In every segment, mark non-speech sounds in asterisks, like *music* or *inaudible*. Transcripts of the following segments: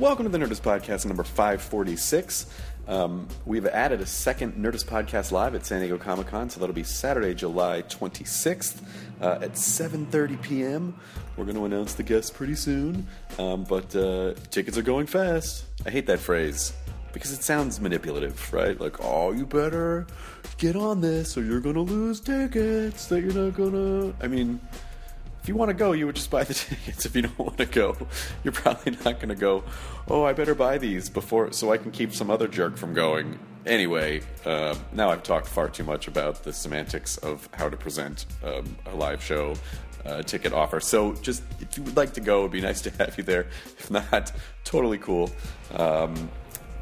Welcome to the Nerdist Podcast number 546. Um, we've added a second Nerdist Podcast live at San Diego Comic Con, so that'll be Saturday, July 26th uh, at 7.30 p.m. We're going to announce the guests pretty soon, um, but uh, tickets are going fast. I hate that phrase because it sounds manipulative, right? Like, oh, you better get on this or you're going to lose tickets that you're not going to... I mean if you want to go, you would just buy the *laughs* tickets. If you don't want to go, you're probably not going to go. Oh, I better buy these before so I can keep some other jerk from going. Anyway, uh, now I've talked far too much about the semantics of how to present um, a live show uh, ticket offer. So, just if you would like to go, it'd be *laughs* nice to have you there. If not, totally cool. Um,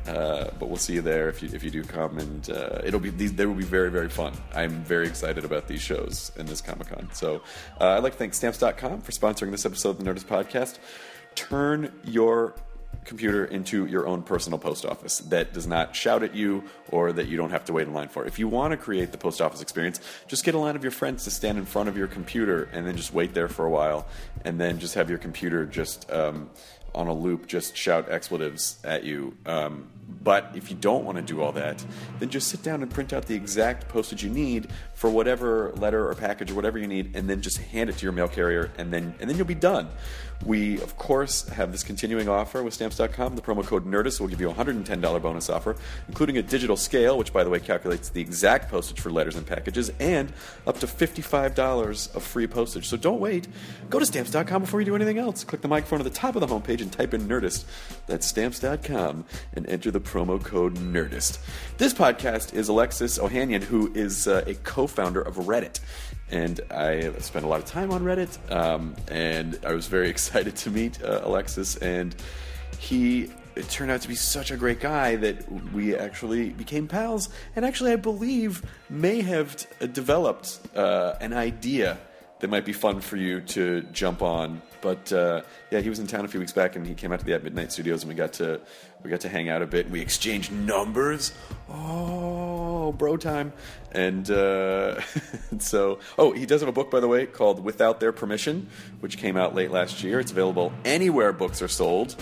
uh, but we'll see you there if you if you do come, and uh, it'll be these. They will be very very fun. I'm very excited about these shows in this Comic Con. So uh, I'd like to thank Stamps.com for sponsoring this episode of the Nerdist Podcast. Turn your computer into your own personal post office that does not shout at you or that you don't have to wait in line for. If you want to create the post office experience, just get a line of your friends to stand in front of your computer and then just wait there for a while, and then just have your computer just. Um, on a loop just shout expletives at you. Um, but if you don't want to do all that, then just sit down and print out the exact postage you need for whatever letter or package or whatever you need, and then just hand it to your mail carrier, and then and then you'll be done. We of course have this continuing offer with Stamps.com. The promo code Nerdist will give you a $110 bonus offer, including a digital scale, which by the way calculates the exact postage for letters and packages, and up to $55 of free postage. So don't wait. Go to Stamps.com before you do anything else. Click the microphone at the top of the homepage and type in Nerdist. That's Stamps.com and enter the promo code Nerdist. This podcast is Alexis Ohanian, who is uh, a co-founder of Reddit, and I spent a lot of time on Reddit, um, and I was very *laughs* excited to meet uh, Alexis, and he it turned out to be such a great guy that we actually became pals, and actually I believe may have developed uh, an idea that might be fun for you to jump on. But uh, yeah, he was in town a few weeks back, and he came out to the At Midnight Studios, and we got to we got to hang out a bit. We exchanged numbers. Oh, bro time! And uh, *laughs* so, oh, he does have a book, by the way, called Without Their Permission, which came out late last year. It's available anywhere books are sold,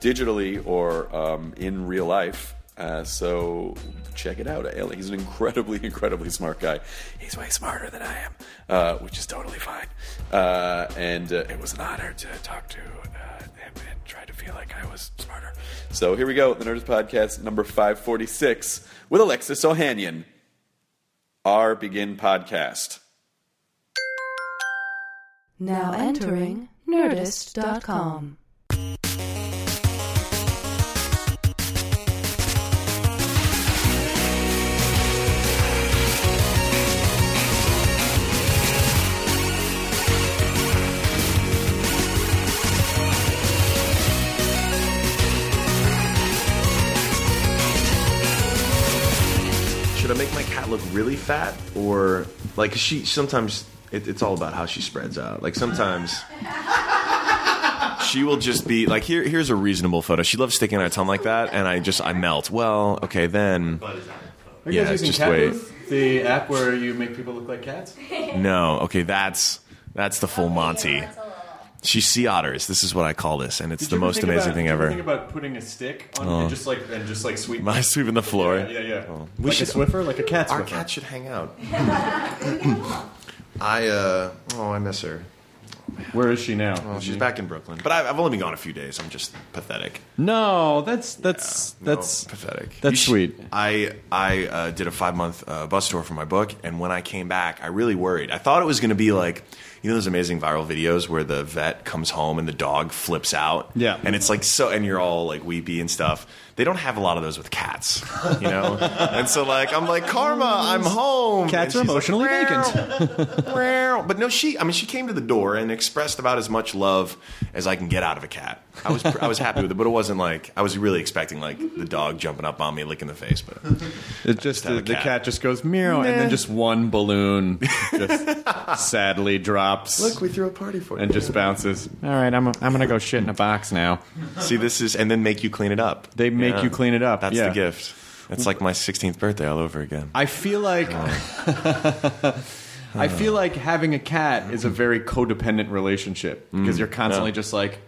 digitally or um, in real life. Uh, so check it out. He's an incredibly, *laughs* incredibly smart guy. He's way smarter than I am, uh, which is totally fine. Uh, and uh, it was an honor to talk to uh, him and try to feel like I was smarter. So here we go, the Nerdist Podcast number 546 with Alexis Ohanian. Our Begin Podcast. Now entering Nerdist.com. really fat or like she sometimes it, it's all about how she spreads out. Like sometimes she will just be like here here's a reasonable photo. She loves sticking out her tongue like that and I just I melt. Well, okay, then Are you Yeah, guys using just Cat wait. Booth, the app where you make people look like cats? no, okay, that's that's the full Monty. She's sea otters. This is what I call this, and it's Did the you ever most think amazing about, thing did you ever ever. Think about putting a stick on Oh. and just like and just like sweep. *laughs* My sweeping the floor. Yeah, yeah. yeah. we like should- a Swiffer, like a cat Our Swiffer. cat should hang out. *laughs* I uh oh, I miss her. Where is she now? Well, she's back in Brooklyn, but I, I've only been gone a few days. I'm just pathetic. No, that's that's No, that's pathetic. That's You should- sweet. I I uh, did a five month uh, bus tour for my book, and when I came back, I really worried. I thought it was going to be like you know those amazing viral videos where the vet comes home and the dog flips out. Yeah. and it's like so, and you're all like weepy and stuff. They don't have a lot of those with cats, you know. *laughs* and so like I'm like Karma, I'm home. Cats are she's like, emotionally vacant. *laughs* But no, she. I mean, she came to the door and expressed about as much love as I can get out of a cat. I was I was happy with it, but it wasn't like I was really expecting like the dog jumping up on me, licking the face. But It just have the, a the cat. cat just goes meow, and then just one balloon just *laughs* sadly drops. Look, we threw a party for you, and just bounces. All right, I'm I'm gonna go shit in a box now. See, this is and then make you clean it up. They make you clean it up, That's yeah. the gift. It's like my 16th birthday all over again. I feel like *laughs* I feel like having a cat is a very codependent relationship because you're constantly yeah. just like,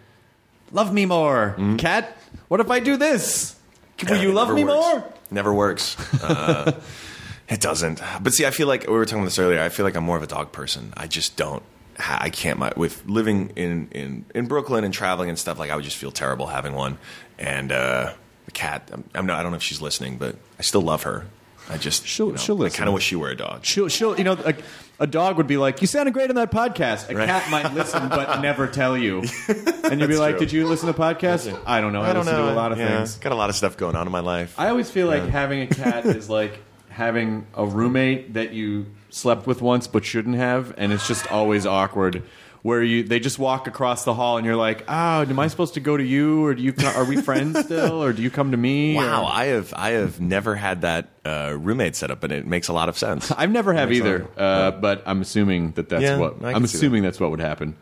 love me more, cat. What if I do this? Will Yeah, you love me works. more? Never works. Uh, *laughs* it doesn't. But see, I feel like we were talking about this earlier. I feel like I'm more of a dog person. I just don't. I can't. My, with living in, in in Brooklyn and traveling and stuff, like I would just feel terrible having one. And uh, cat. I'm, I'm not. I don't know if she's listening, but I still love her. I just. She'll- you know, she'll I kind of wish she were a dog. She'll, she'll, you know, a, a dog would be like, "You sounded great on that podcast." A Right. cat might listen but *laughs* never tell you, *laughs* and you'd be like, true. "Did you listen to the podcast?" I don't know. I, I don't listen know. to a lot of Yeah, things. Got a lot of stuff going on in my life. I always feel like Yeah. having a cat *laughs* is like having a roommate that you slept with once but shouldn't have, and it's just always awkward. Where you they just walk across the hall and you're like, oh, am I supposed to go to you or do you are we friends *laughs* still or do you come to me? Wow, Or- I have I have never had that uh, roommate setup, and it makes a lot of sense. *laughs* I've never have either, uh, but I'm assuming that that's Yeah, what I'm assuming that's what would happen.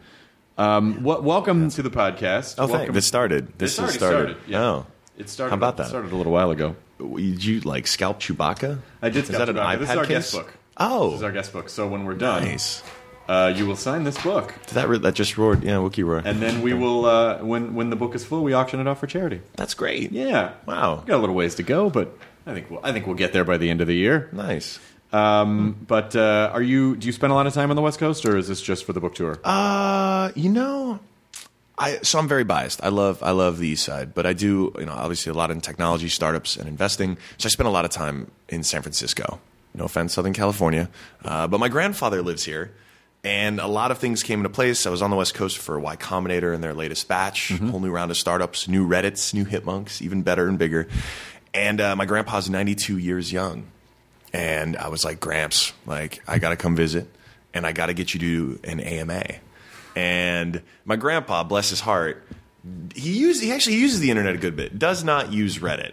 Um, what, welcome to the podcast. Oh, thank welcome. This started. This It's has started. started, yeah. Oh, It started. How about that? Started a little while ago. Did you like scalp Chewbacca? I did. Is that an Chewbacca. iPad This is our case? guest book. Oh, This is our guest book. So when we're done, nice. Uh, you will sign this book. That re- that just roared? Yeah, Wookie roar. And then we will, uh, when when the book is full, we auction it off for charity. That's great. Yeah. Wow. Got a little ways to go, but I think we'll, I think we'll get there by the end of the year. Nice. Um, but uh, are you? Do you spend a lot of time on the West Coast, or is this just for the book tour? Uh, you know, I so I'm very biased. I love I love the East Side, but I do you know obviously a lot in technology, startups, and investing. So I spend a lot of time in San Francisco. No offense, Southern California, uh, but my grandfather lives here. And a lot of things came into place. I was on the West Coast for Y Combinator and their latest batch, whole new round of startups, new Reddits, new Hipmunks, even better and bigger. And uh, my grandpa's 92 years young. And I was like, Gramps, like, I got to come visit and I got to get you to an AMA. And my grandpa, bless his heart, he use he actually uses the internet a good bit. Does not use Reddit.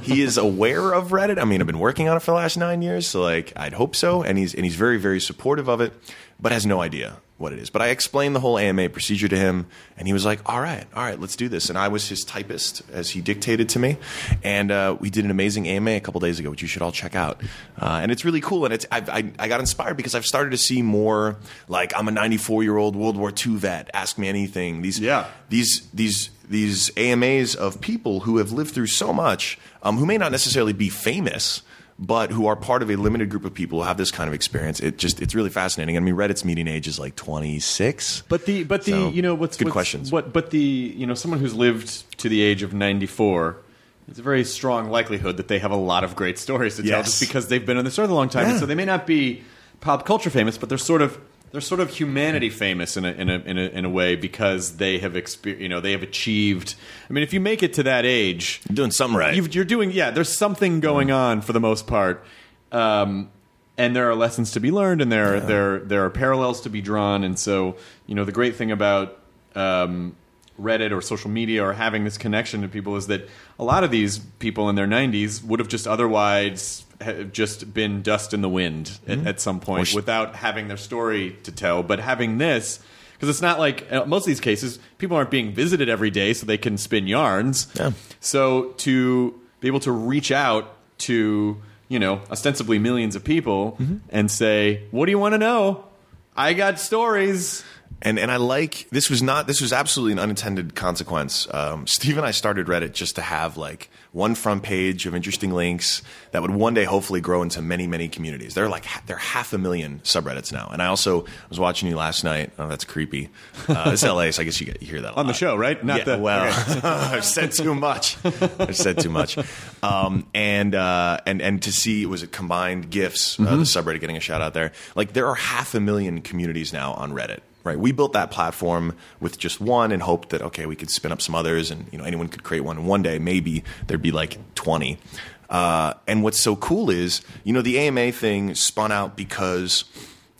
*laughs* he is aware of Reddit. I mean, I've been working on it for the last nine years, so like I'd hope so. And he's and he's very very supportive of it, but has no idea what it is. But I explained the whole AMA procedure to him, and he was like, "All right, all right, let's do this." And I was his typist as he dictated to me, and uh, we did an amazing AMA a couple days ago, which you should all check out. Uh, and it's really cool, and it's I, I, I got inspired because I've started to see more like I'm a 94 year old World War II vet. Ask me anything. These Yeah. these these these AMAs of people who have lived through so much, um, who may not necessarily be famous, but who are part of a limited group of people who have this kind of experience. It just it's really fascinating. I mean, Reddit's median age is like 26. But the but the So, you know what's good what's- questions. What but the you know someone who's lived to the age of ninety four. It's a very strong likelihood that they have a lot of great stories to tell, just because they've been on this earth a long time. And Yeah. so they may not be pop culture famous, but they're sort of they're sort of humanity famous in a in a in a, in a way because they have exper- you know they have achieved. I mean, if you make it to that age, You're doing something right. You've, you're doing yeah. There's something going on for the most part, um, and there are lessons to be learned, and there there there are parallels to be drawn. And so you know the great thing about um, Reddit or social media or having this connection to people is that a lot of these people in their 90s would have just otherwise ha- just been dust in the wind at, at some point sh- without having their story to tell. But having this. Because it's not like uh, most of these cases, people aren't being visited every day so they can spin yarns. Yeah. So to be able to reach out to you know ostensibly millions of people Mm-hmm. and say, "What do you want to know? I got stories." And and I like this was not this was absolutely an unintended consequence. Um, Steve and I started Reddit just to have like one front page of interesting links that would one day hopefully grow into many many communities. There are like there are half a million subreddits now. And I also was watching you last night. Oh, that's creepy. Uh, it's LA, so I guess you, get, you hear that a On the show, right? Not yeah, the- well, okay. *laughs* *laughs* I've said too much. I've said too much. Um, and uh, and and to see it was it combined gifts, uh, the subreddit getting a shout out there. Like there are half a million communities now on Reddit. Right, we built that platform with just one and hoped that okay, we could spin up some others, and you know anyone could create one. And one day, maybe there'd be like twenty. Uh, and what's so cool is, you know, the AMA thing spun out because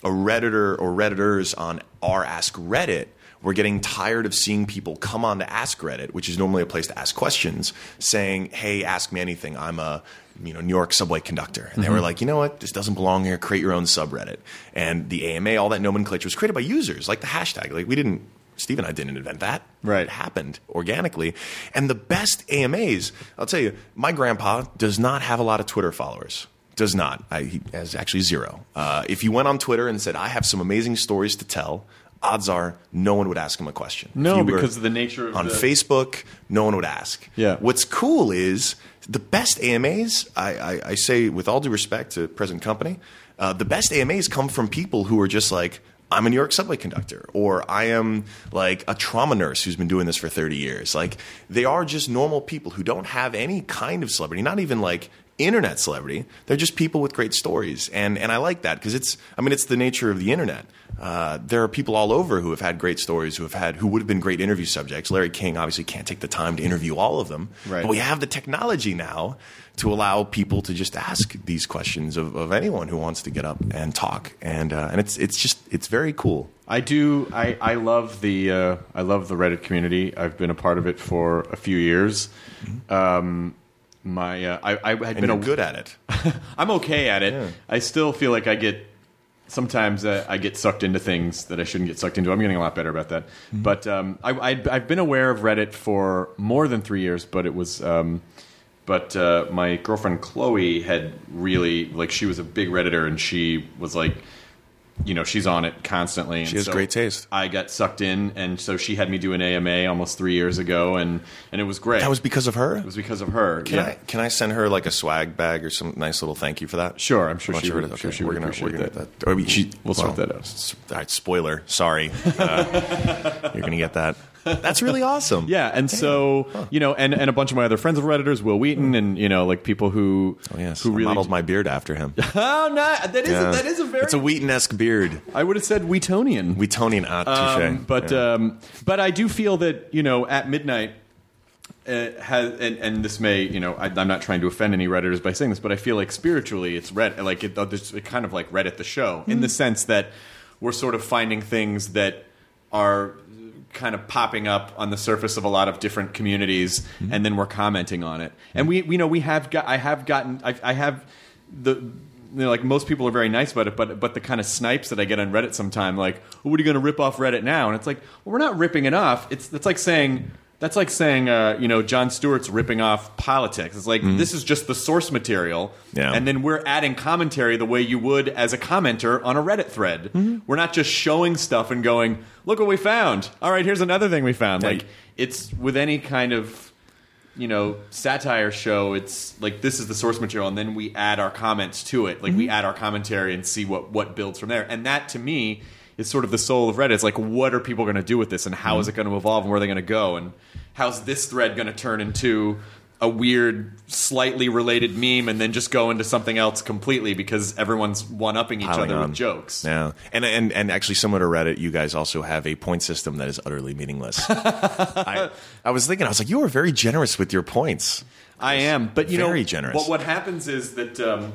a redditor or redditors on r ask reddit were getting tired of seeing people come on to ask reddit which is normally a place to ask questions saying hey ask me anything i'm a you know new york subway conductor and they were like you know what this doesn't belong here create your own subreddit and the ama all that nomenclature was created by users like the hashtag like we didn't Steve and I didn't invent that. Right. It happened organically. And the best AMAs, I'll tell you, my grandpa does not have a lot of Twitter followers. Does not. I, he has actually zero. Uh, if you went on Twitter and said, I have some amazing stories to tell, odds are no one would ask him a question. No, because of the nature of on the- Facebook, no one would ask. Yeah. What's cool is the best AMAs. I, I, I say with all due respect to present company, uh, the best AMAs come from people who are just like. I'm a New York subway conductor, or I am like a trauma nurse who's been doing this for 30 years. Like, they are just normal people who don't have any kind of celebrity, not even like internet celebrity. They're just people with great stories, and and I like that because it's. I mean, it's the nature of the internet. Uh, there are people all over who have had great stories, who have had who would have been great interview subjects. Larry King obviously can't take the time to interview all of them, Right. but we have the technology now to allow people to just ask these questions of, of anyone who wants to get up and talk, and uh, and it's it's just it's very cool. I do. I, I love the uh, I love the Reddit community. I've been a part of it for a few years. Um, my uh, I, I had And been a, good at it. *laughs* I'm okay at it. I still feel like I get sometimes uh, I get sucked into things that I shouldn't get sucked into. I'm getting a lot better about that. But um, I, I've been aware of Reddit for more than three years. But it was. Um, but uh, my girlfriend Chloe had really like she was a big redditor and she was like you know she's on it constantly and She has so great taste. i got sucked in and so she had me do an ama almost three years ago and and it was great That was because of her. it was because of her Can yeah. I can I send her like a swag bag or some nice little thank you for that? Sure, I'm sure I she would- I'm sure okay, she we're would gonna, appreciate we're gonna that. get Or we- she- We'll sort well, that out. All right, spoiler. Sorry, uh, *laughs* you're gonna get that. That's really awesome. Yeah, and so you know, and, and a bunch of my other friends of redditors, Wil Wheaton, and you know, like people who Oh yes, who I really modeled my beard after him. *laughs* oh no, that is Yeah. a, that is a very It's a Wheaton-esque beard. I would have said Wheatonian. Wheatonian, ah, touche. Um, but Yeah. um, but I do feel that you know at midnight. Uh, has and, and this may you know I, I'm not trying to offend any redditors by saying this, but I feel like spiritually it's red like it, it's kind of like Reddit the show in the sense that we're sort of finding things that are kind of popping up on the surface of a lot of different communities, mm-hmm. and then we're commenting on it. And we we know we have got I have gotten I, I have the you know, like most people are very nice about it, but but the kind of snipes that I get on Reddit sometime, like, "What are you going to rip off Reddit now?" And it's like, well, we're not ripping it off. It's it's like saying that's like saying, uh, you know, Jon Stewart's ripping off politics. It's like mm-hmm. this is just the source material, Yeah. and then we're adding commentary the way you would as a commenter on a Reddit thread. Mm-hmm. We're not just showing stuff and going, "Look what we found." All right, here's another thing we found. Like it's with any kind of you know satire show it's like this is the source material and then we add our comments to it like we mm-hmm. add our commentary and see what what builds from there and that to me is sort of the soul of reddit it's like what are people going to do with this and how is it going to evolve and where are they going to go and how's this thread going to turn into a weird slightly related meme and then just go into something else completely because everyone's one-upping each Piling other on. with jokes Yeah, and and and actually, similar to Reddit, you guys also have a point system that is utterly meaningless. *laughs* I, I was thinking, I was like, you are very generous with your points. I am, but you Very know, generous. What what happens is that um,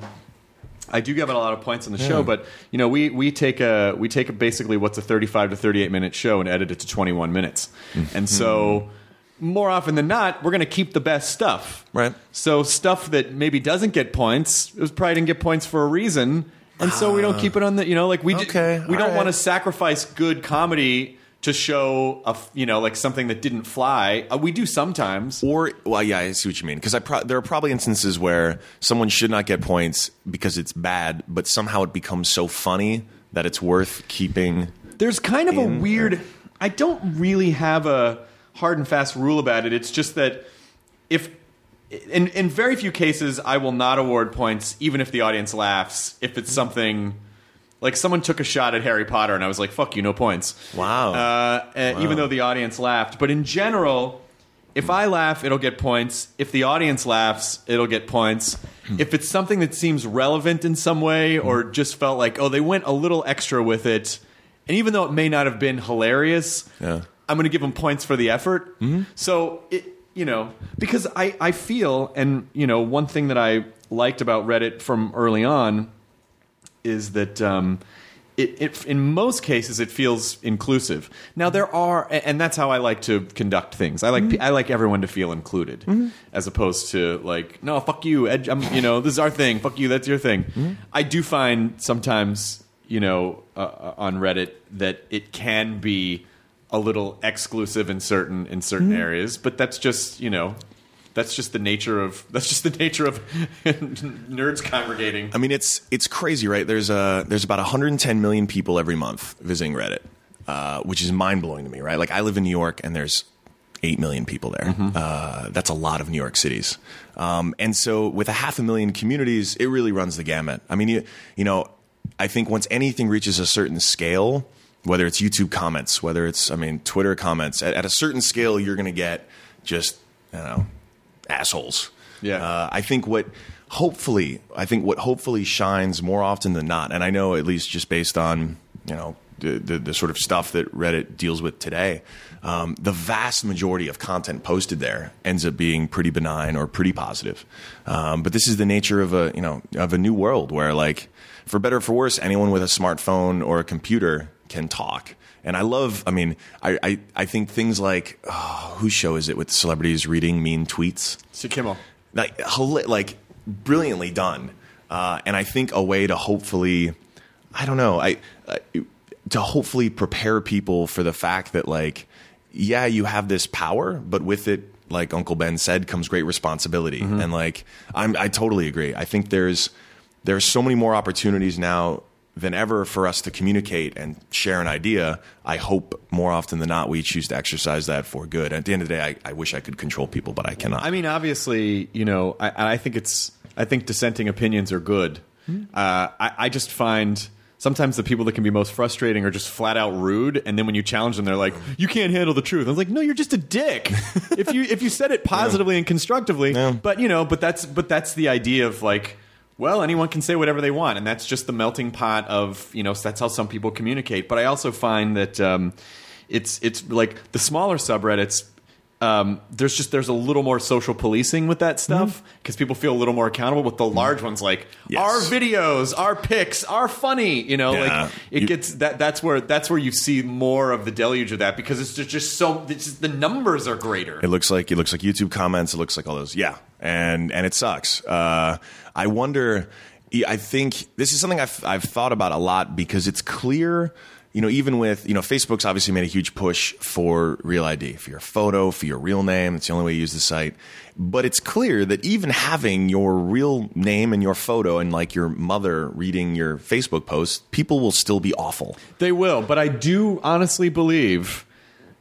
I do give it a lot of points on the show, but you know, we we take a we take a basically what's a thirty-five to thirty-eight minute show and edit it to twenty-one minutes, Mm-hmm. and so more often than not, we're going to keep the best stuff. Right. So stuff that maybe doesn't get points, it was probably didn't get points for a reason, and so we don't keep it on the you know like we d- Okay, we all don't right. want to sacrifice good comedy. To show a you know like something that didn't fly, uh, we do sometimes. Or, well, yeah, I see what you mean. Because I pro- there are probably instances where someone should not get points because it's bad, but somehow it becomes so funny that it's worth keeping There's kind of a weird. I don't really have a hard and fast rule about it. It's just that if in in very few cases I will not award points even if the audience laughs if it's something like someone took a shot at Harry Potter and I was like fuck you no points. Wow. Uh, uh, Even though the audience laughed, but in general. If I laugh, it'll get points. If the audience laughs, it'll get points. If it's something that seems relevant in some way or just felt like, oh, they went a little extra with it, and even though it may not have been hilarious, Yeah. I'm going to give them points for the effort. So, it, you know, because I, I feel, and, you know, one thing that I liked about Reddit from early on is that um, it, it, in most cases it feels inclusive. Now there are, and that's how I like to conduct things. I like I like everyone to feel included, as opposed to like, no, fuck you, Ed, I'm, you know, this is our thing. Fuck you, that's your thing. I do find sometimes, you know, uh, uh, on Reddit that it can be a little exclusive in certain in certain areas, but that's just you know. That's just the nature of *laughs* that's just the nature of *laughs* nerds congregating. I mean, it's it's crazy, right? There's a there's about 110 million people every month visiting Reddit, uh, which is mind blowing to me, right? Like I live in New York, and there's eight million people there. Uh, that's a lot of New York cities, um, and so with a half a million communities, it really runs the gamut. I mean, you you know, I think once anything reaches a certain scale, whether it's YouTube comments, whether it's I mean Twitter comments, at, at a certain scale, you're going to get just you know assholes. Yeah. Uh, I think what hopefully, I think what hopefully shines more often than not, and I know at least just based on you know the the, the sort of stuff that Reddit deals with today, um, the vast majority of content posted there ends up being pretty benign or pretty positive. Um, but this is the nature of a you know of a new world where like for better or for worse, anyone with a smartphone or a computer can talk. And I love, I mean, I, I, I think things like, oh, whose show is it with celebrities reading mean tweets? So Kimmel. like like brilliantly done. Uh, and I think a way to hopefully, I don't know, I uh, to hopefully prepare people for the fact that like, yeah, you have this power, but with it, like Uncle Ben said, comes great responsibility. And like, I'm I totally agree. I think there's there's so many more opportunities now than ever for us to communicate and share an idea. I hope more often than not we choose to exercise that for good. At the end of the day, I, I wish I could control people, but I cannot. I mean, obviously, you know, I, and I think it's, I think dissenting opinions are good. Uh, I, I just find sometimes the people that can be most frustrating are just flat out rude, and then when you challenge them, they're like, "You can't handle the truth." I was like, "No, you're just a dick." *laughs* if you if you said it positively and constructively, Yeah. but you know, but that's but that's the idea of like. Well, anyone can say whatever they want, and that's just the melting pot of you know. That's how some people communicate. But I also find that um, it's it's like the smaller subreddits um, there's just there's a little more social policing with that stuff because people feel a little more accountable. With the large ones, like Yes. our videos, our pics are funny. You know, Yeah. like it You- gets that. That's where that's where you see more of the deluge of that because it's just, just so it's just, the numbers are greater. It looks like it looks like YouTube comments. It looks like all those. Yeah, and and it sucks. Uh, I wonder. I think this is something I've I've thought about a lot because it's clear. You know, even with you know, Facebook's obviously made a huge push for Real ID for your photo, for your real name. It's the only way you use the site. But it's clear that even having your real name and your photo and like your mother reading your Facebook post, people will still be awful. They will, but I do honestly believe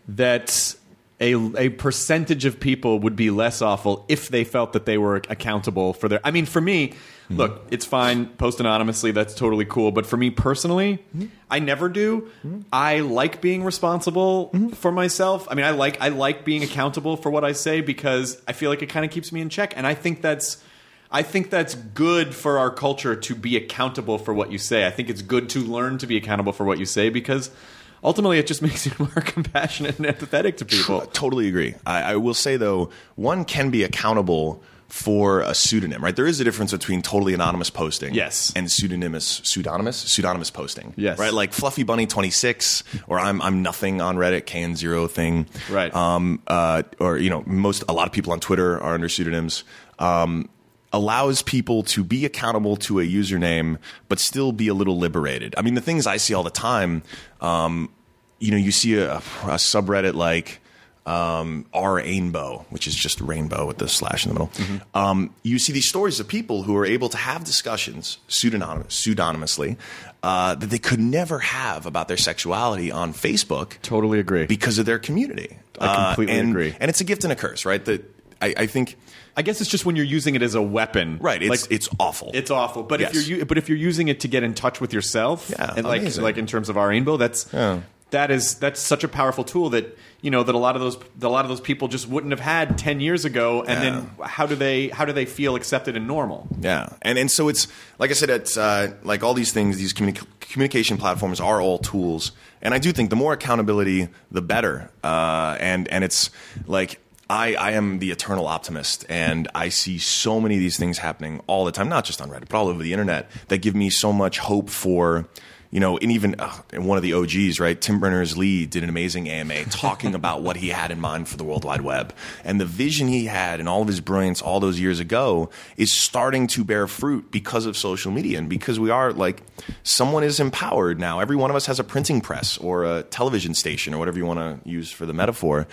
that a a percentage of people would be less awful if they felt that they were accountable for their. I mean, for me, mm-hmm. look, it's fine post anonymously. That's totally cool. But for me personally, mm-hmm. I never do. Mm-hmm. I like being responsible for myself. I mean, I like I like being accountable for what I say because I feel like it kind of keeps me in check, and I think that's. I think that's good for our culture to be accountable for what you say. I think it's good to learn to be accountable for what you say because ultimately it just *laughs* makes you more compassionate and empathetic to people. Totally agree. I, I will say though, one can be accountable for a pseudonym, right? There is a difference between totally anonymous posting, Yes. and pseudonymous, pseudonymous, pseudonymous posting, Yes. right? Like Fluffy Bunny twenty six, or I'm I'm nothing on Reddit, KN zero thing, Right. Um, uh, or you know, most a lot of people on Twitter are under pseudonyms. Um, allows people to be accountable to a username, but still be a little liberated. I mean, the things I see all the time, um, you know, you see a, a subreddit like um, rainbow, which is just rainbow with the slash in the middle. Um, you see these stories of people who are able to have discussions pseudonym- pseudonymously uh, that they could never have about their sexuality on Facebook Totally agree. because of their community. I completely and, agree. And it's a gift and a curse, right? That I, I think, I guess it's just when you're using it as a weapon. right? It's Like, it's awful. It's awful, but Yes. if you're but if you're using it to get in touch with yourself, Yeah, and like like in terms of our rainbow, that's Yeah. That is that's such a powerful tool that you know that a lot of those a lot of those people just wouldn't have had ten years ago. And then how do they how do they feel accepted and normal? Yeah, and and so it's like I said, it's uh, like all these things. These communi- communication platforms are all tools, and I do think the more accountability, the better. Uh, and and it's like. I, I am the eternal optimist, and I see so many of these things happening all the time, not just on Reddit, but all over the internet, that give me so much hope for you know, and even uh, one of the OGs, right? Tim Berners Lee did an amazing AMA *laughs* talking about what he had in mind for the World Wide Web. And the vision he had and all of his brilliance all those years ago is starting to bear fruit because of social media and because we are like, someone is empowered now. Every one of us has a printing press or a television station or whatever you want to use for the metaphor.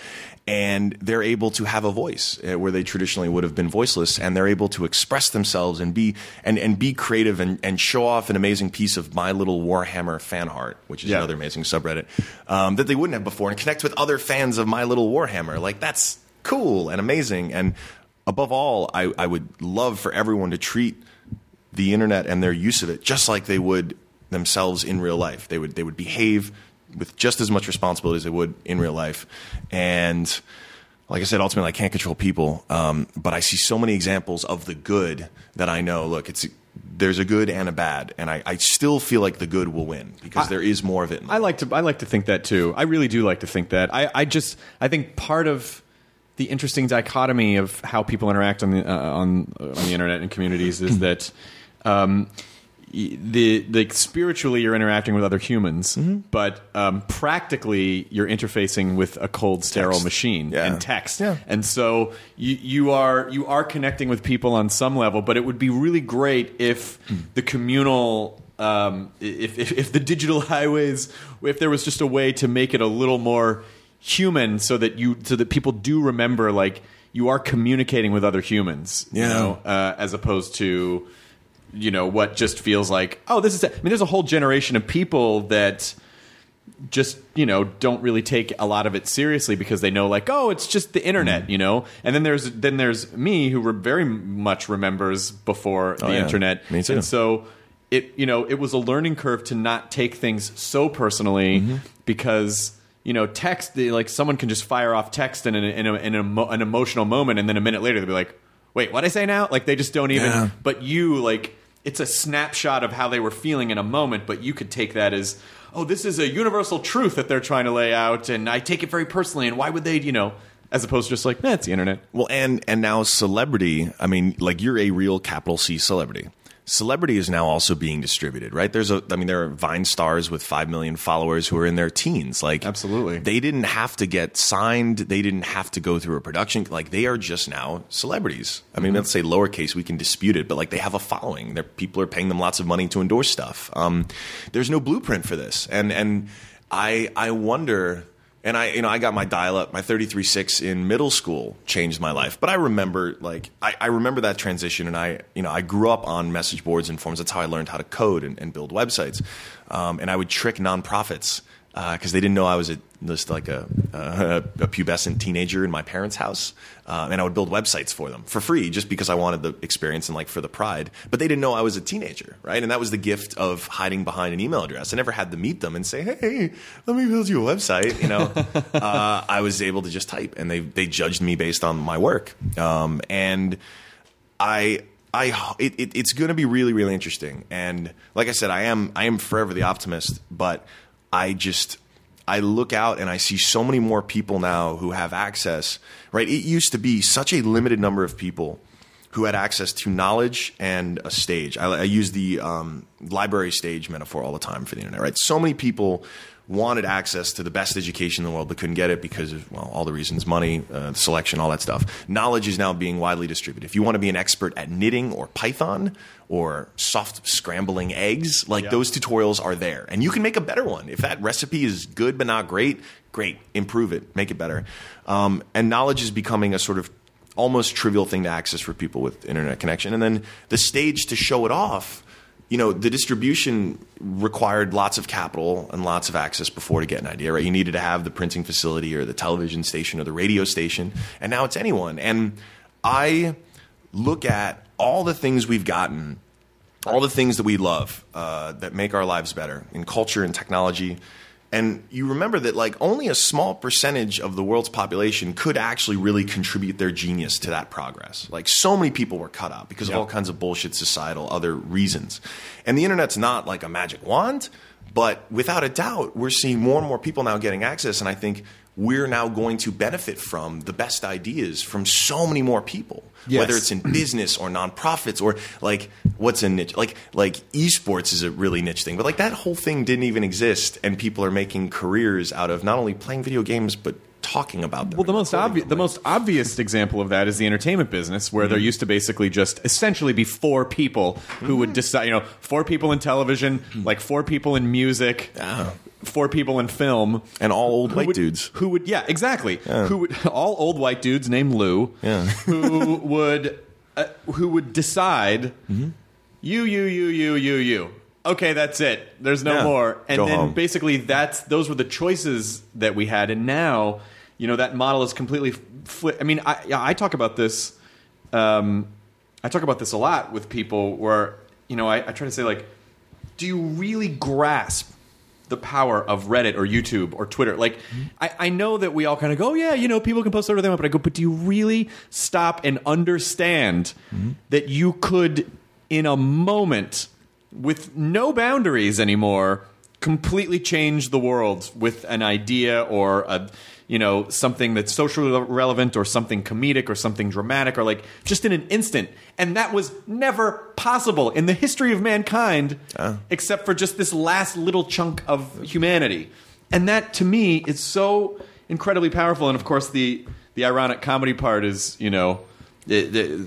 And they're able to have a voice uh, where they traditionally would have been voiceless, and they're able to express themselves and be and, and be creative and, and show off an amazing piece of My Little Warhammer fan art, which is Yeah. another amazing subreddit um, that they wouldn't have before, and connect with other fans of My Little Warhammer. Like that's cool and amazing. And above all, I, I would love for everyone to treat the internet and their use of it just like they would themselves in real life. They would they would behave with just as much responsibility as they would in real life. And like I said, ultimately I can't control people, um, but I see so many examples of the good that I know. Look, it's there's a good and a bad, and I, I still feel like the good will win because there is more of it. in I like to I like to think that too. I really do like to think that. I, I just I think part of the interesting dichotomy of how people interact on the uh, on on the internet and communities is that um, the the spiritually you're interacting with other humans, but um, practically you're interfacing with a cold, sterile Text. machine Yeah. and text. Yeah. And so you, you are you are connecting with people on some level, but it would be really great if the communal um, if, if if the digital *laughs* highways if there was just a way to make it a little more human so that you so that people do remember like you are communicating with other humans you know uh, as opposed to you know what just feels like oh this is I mean there's a whole generation of people that just you know don't really take a lot of it seriously because they know like oh it's just the internet you know and then there's then there's me who re- very much remembers before the Oh, yeah. internet Me too. and so it you know it was a learning curve to not take things so personally Mm-hmm. because you know text the- like someone can just fire off text in, an in, a, in a, an emotional moment and then a minute later they'll be like wait what I say now like they just don't even Yeah. but you like it's a snapshot of how they were feeling in a moment but you could take that as oh this is a universal truth that they're trying to lay out and i take it very personally and why would they you know as opposed to just like nah, it's the internet Well, and and now celebrity. I mean, like you're a real capital C celebrity. Celebrity is now also being distributed, right? There's a, I mean, there are Vine stars with five million followers who are in their teens. Like, Absolutely. they didn't have to get signed. They didn't have to go through a production. Like, they are just now celebrities. I mean, let's say lowercase, we can dispute it, but like they have a following. Their people are paying them lots of money to endorse stuff. Um, there's no blueprint for this, and and I I wonder. And I, you know, I got my dial-up, my 33.6 in middle school changed my life. But I remember, like, I, I remember that transition, and I, you know, I grew up on message boards and forums. That's how I learned how to code and, and build websites. Um, and I would trick nonprofits because they didn't know I was a, just like a, a, a pubescent teenager in my parents' house, uh, and I would build websites for them for free just because I wanted the experience and like for the pride. But they didn't know I was a teenager, right? And that was the gift of hiding behind an email address. I never had to meet them and say, "Hey, let me build you a website." You know, *laughs* uh, I was able to just type, and they they judged me based on my work, um, and I. I, it, it, it's going to be really, really interesting, and like I said, I am I am forever the optimist, but I just I look out and I see so many more people now who have access. Right? It used to be such a limited number of people who had access to knowledge and a stage. I, I use the um, library stage metaphor all the time for the internet, right? So many people wanted access to the best education in the world but couldn't get it because of well all the reasons money uh, selection all that stuff. Knowledge is now being widely distributed. If you want to be an expert at knitting or python or soft scrambling eggs like those tutorials are there. And you can make a better one. If that recipe is good but not great great. Improve it. Make it better. Um, and knowledge is becoming a sort of almost trivial thing to access for people with internet connection. And then the stage to show it off you know, the distribution required lots of capital and lots of access before to get an idea, right? You needed to have the printing facility or the television station or the radio station, and now it's anyone. And I look at all the things we've gotten, all the things that we love uh, that make our lives better in culture and technology. And you remember that like only a small percentage of the world's population could actually really contribute their genius to that progress. Like so many people were cut out because of all kinds of bullshit societal other reasons. And the internet's not like a magic wand, but without a doubt, we're seeing more and more people now getting access and I think we're now going to benefit from the best ideas from so many more people. Yes. Whether it's in *clears throat* business or nonprofits or like what's a niche like like esports is a really niche thing but like that whole thing didn't even exist and people are making careers out of not only playing video games but talking about them Well, the most obvious the most obvious example of that is the entertainment business, where Mm-hmm. there used to basically just essentially be four people who Mm-hmm. would decide. You know, four people in television, like four people in music, four people in film, and all old white would- dudes who would yeah exactly who would all old white dudes named Lou Yeah. *laughs* who would uh, who would decide Mm-hmm. you you you you you you okay that's it there's no Yeah. more and Go then home. basically that's those were the choices that we had and now you know that model is completely flipped I mean I yeah, I talk about this um, I talk about this a lot with people where you know I, I try to say like do you really grasp the power of Reddit or YouTube or Twitter. Like, I, I know that we all kind of go, oh, yeah, you know, people can post whatever they want, but I go, but do you really stop and understand that you could, in a moment, with no boundaries anymore, completely change the world with an idea or a you know something that's socially relevant or something comedic or something dramatic or like just in an instant. And that was never possible in the history of mankind ah. except for just this last little chunk of humanity. And that to me is so incredibly powerful. And of course the the ironic comedy part is you know it, it-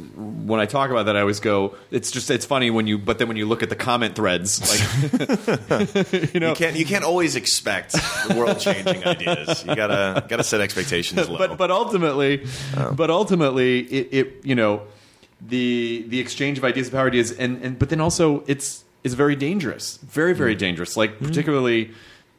when I talk about that, I always go, "It's just it's funny when you." But then when you look at the comment threads, like *laughs* you know, you can't you can't always expect world changing ideas. You gotta gotta set expectations *laughs* low. but but ultimately, oh. but ultimately, it, it you know the the exchange of ideas, of power ideas, and and but then also it's it's very dangerous, very very mm. dangerous. Like particularly,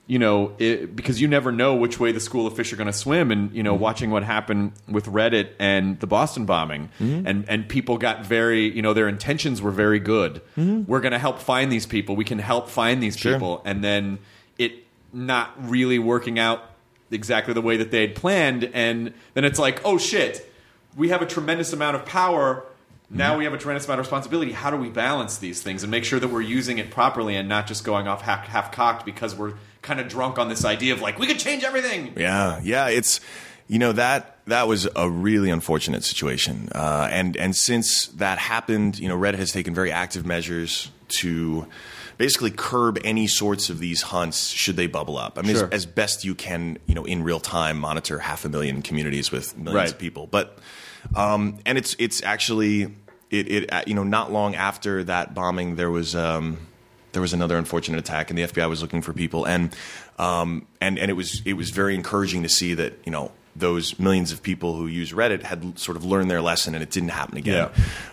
you know, it, because you never know which way the school of fish are going to swim, and you know, mm-hmm. watching what happened with Reddit and the Boston bombing, mm-hmm. and and people got very, you know, their intentions were very good. Mm-hmm. We're going to help find these people. We can help find these people, and then it not really working out exactly the way that they had planned. And then it's like oh shit we have a tremendous amount of power. Now we have a tremendous amount of responsibility. How do we balance these things and make sure that we're using it properly and not just going off half cocked because we're kind of drunk on this idea of like we could change everything Yeah, yeah, it's you know that that was a really unfortunate situation, uh, and and since that happened, you know, Reddit has taken very active measures to basically curb any sorts of these hunts should they bubble up. I mean, Sure. as, as best you can, you know, in real time, monitor half a million communities with millions Right. of people, but um, and it's it's actually it, it uh, you know not long after that bombing there was. Um, there was another unfortunate attack, and the FBI was looking for people, and um, and and it was it was very encouraging to see that you know those millions of people who use Reddit had sort of learned their lesson, and it didn't happen again.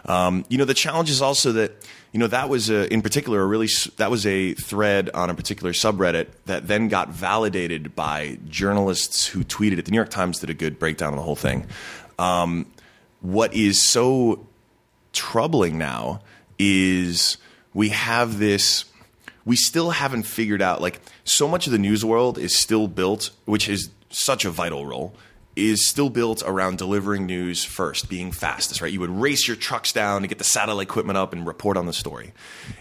Um, you know, the challenge is also that you know that was a, in particular a really that was a thread on a particular subreddit that then got validated by journalists who tweeted it. The New York Times did a good breakdown of the whole thing. Um, what is so troubling now is we have this we still haven't figured out like so much of the news world is still built which is such a vital role is still built around delivering news first being fastest right? You would race your trucks down to get the satellite equipment up and report on the story.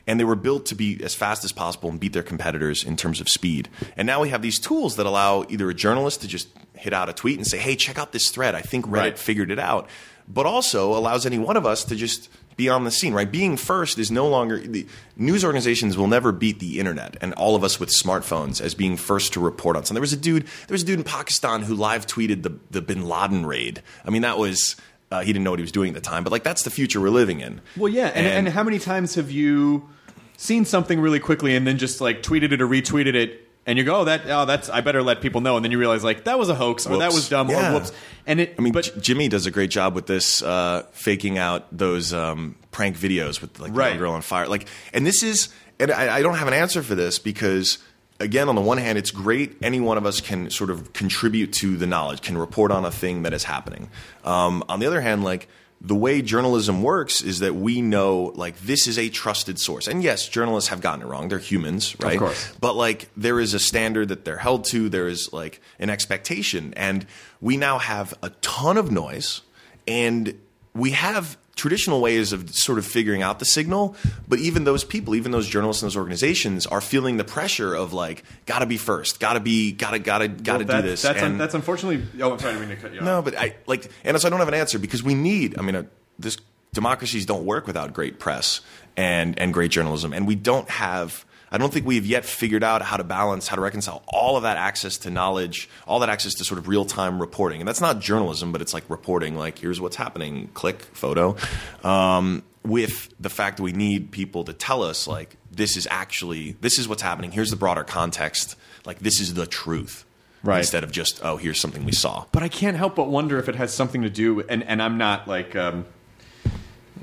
And they were built to be as fast as possible and beat their competitors in terms of speed. And now we have these tools that allow either a journalist to just hit out a tweet and say hey check out this thread. I think reddit Right. figured it out. But also allows any one of us to just be on the scene, right? Being first is no longer the news organizations will never beat the internet and all of us with smartphones as being first to report on something. There was a dude, there was a dude in Pakistan who live tweeted the the Bin Laden raid. I mean, that was uh, he didn't know what he was doing at the time, but like that's the future we're living in. Well, yeah, and, and, how many times have you seen something really quickly and then just like tweeted it or retweeted it, and you go, "Oh, that, oh, that's I better let people know," and then you realize like that was a hoax or that was dumb Yeah. or whoops. And it, I mean, but J- Jimmy does a great job with this, uh, faking out those um, prank videos with like the Right. little girl on fire. Like, and this is, and I, I don't have an answer for this because, again, on the one hand, it's great. Any one of us can sort of contribute to the knowledge, can report on a thing that is happening. Um, on the other hand, like. The way journalism works is that we know, like, this is a trusted source. And yes, journalists have gotten it wrong. They're humans, right? Of course. but like there is a standard that they're held to there is like an expectation and we now have a ton of noise and we have traditional ways of sort of figuring out the signal but even those people even those journalists and those organizations are feeling the pressure of like gotta be first gotta be gotta gotta gotta that- do this That's and, that's unfortunately. Oh, I'm sorry, I didn't mean to cut you off. no, but I like, and so I don't have an answer because we need. I mean, uh, this democracies don't work without great press and and great journalism, and we don't have. I don't think we've yet figured out how to balance, how to reconcile all of that access to knowledge, all that access to sort of real time reporting, and that's not journalism, but it's like reporting. Like, here's what's happening. Click photo. Um, with the fact that we need people to tell us like this is actually this is what's happening. Here's the broader context. Like this is the truth. Right. Instead of just oh here's something we saw. but I can't help but wonder if it has something to do. And and I'm not like um,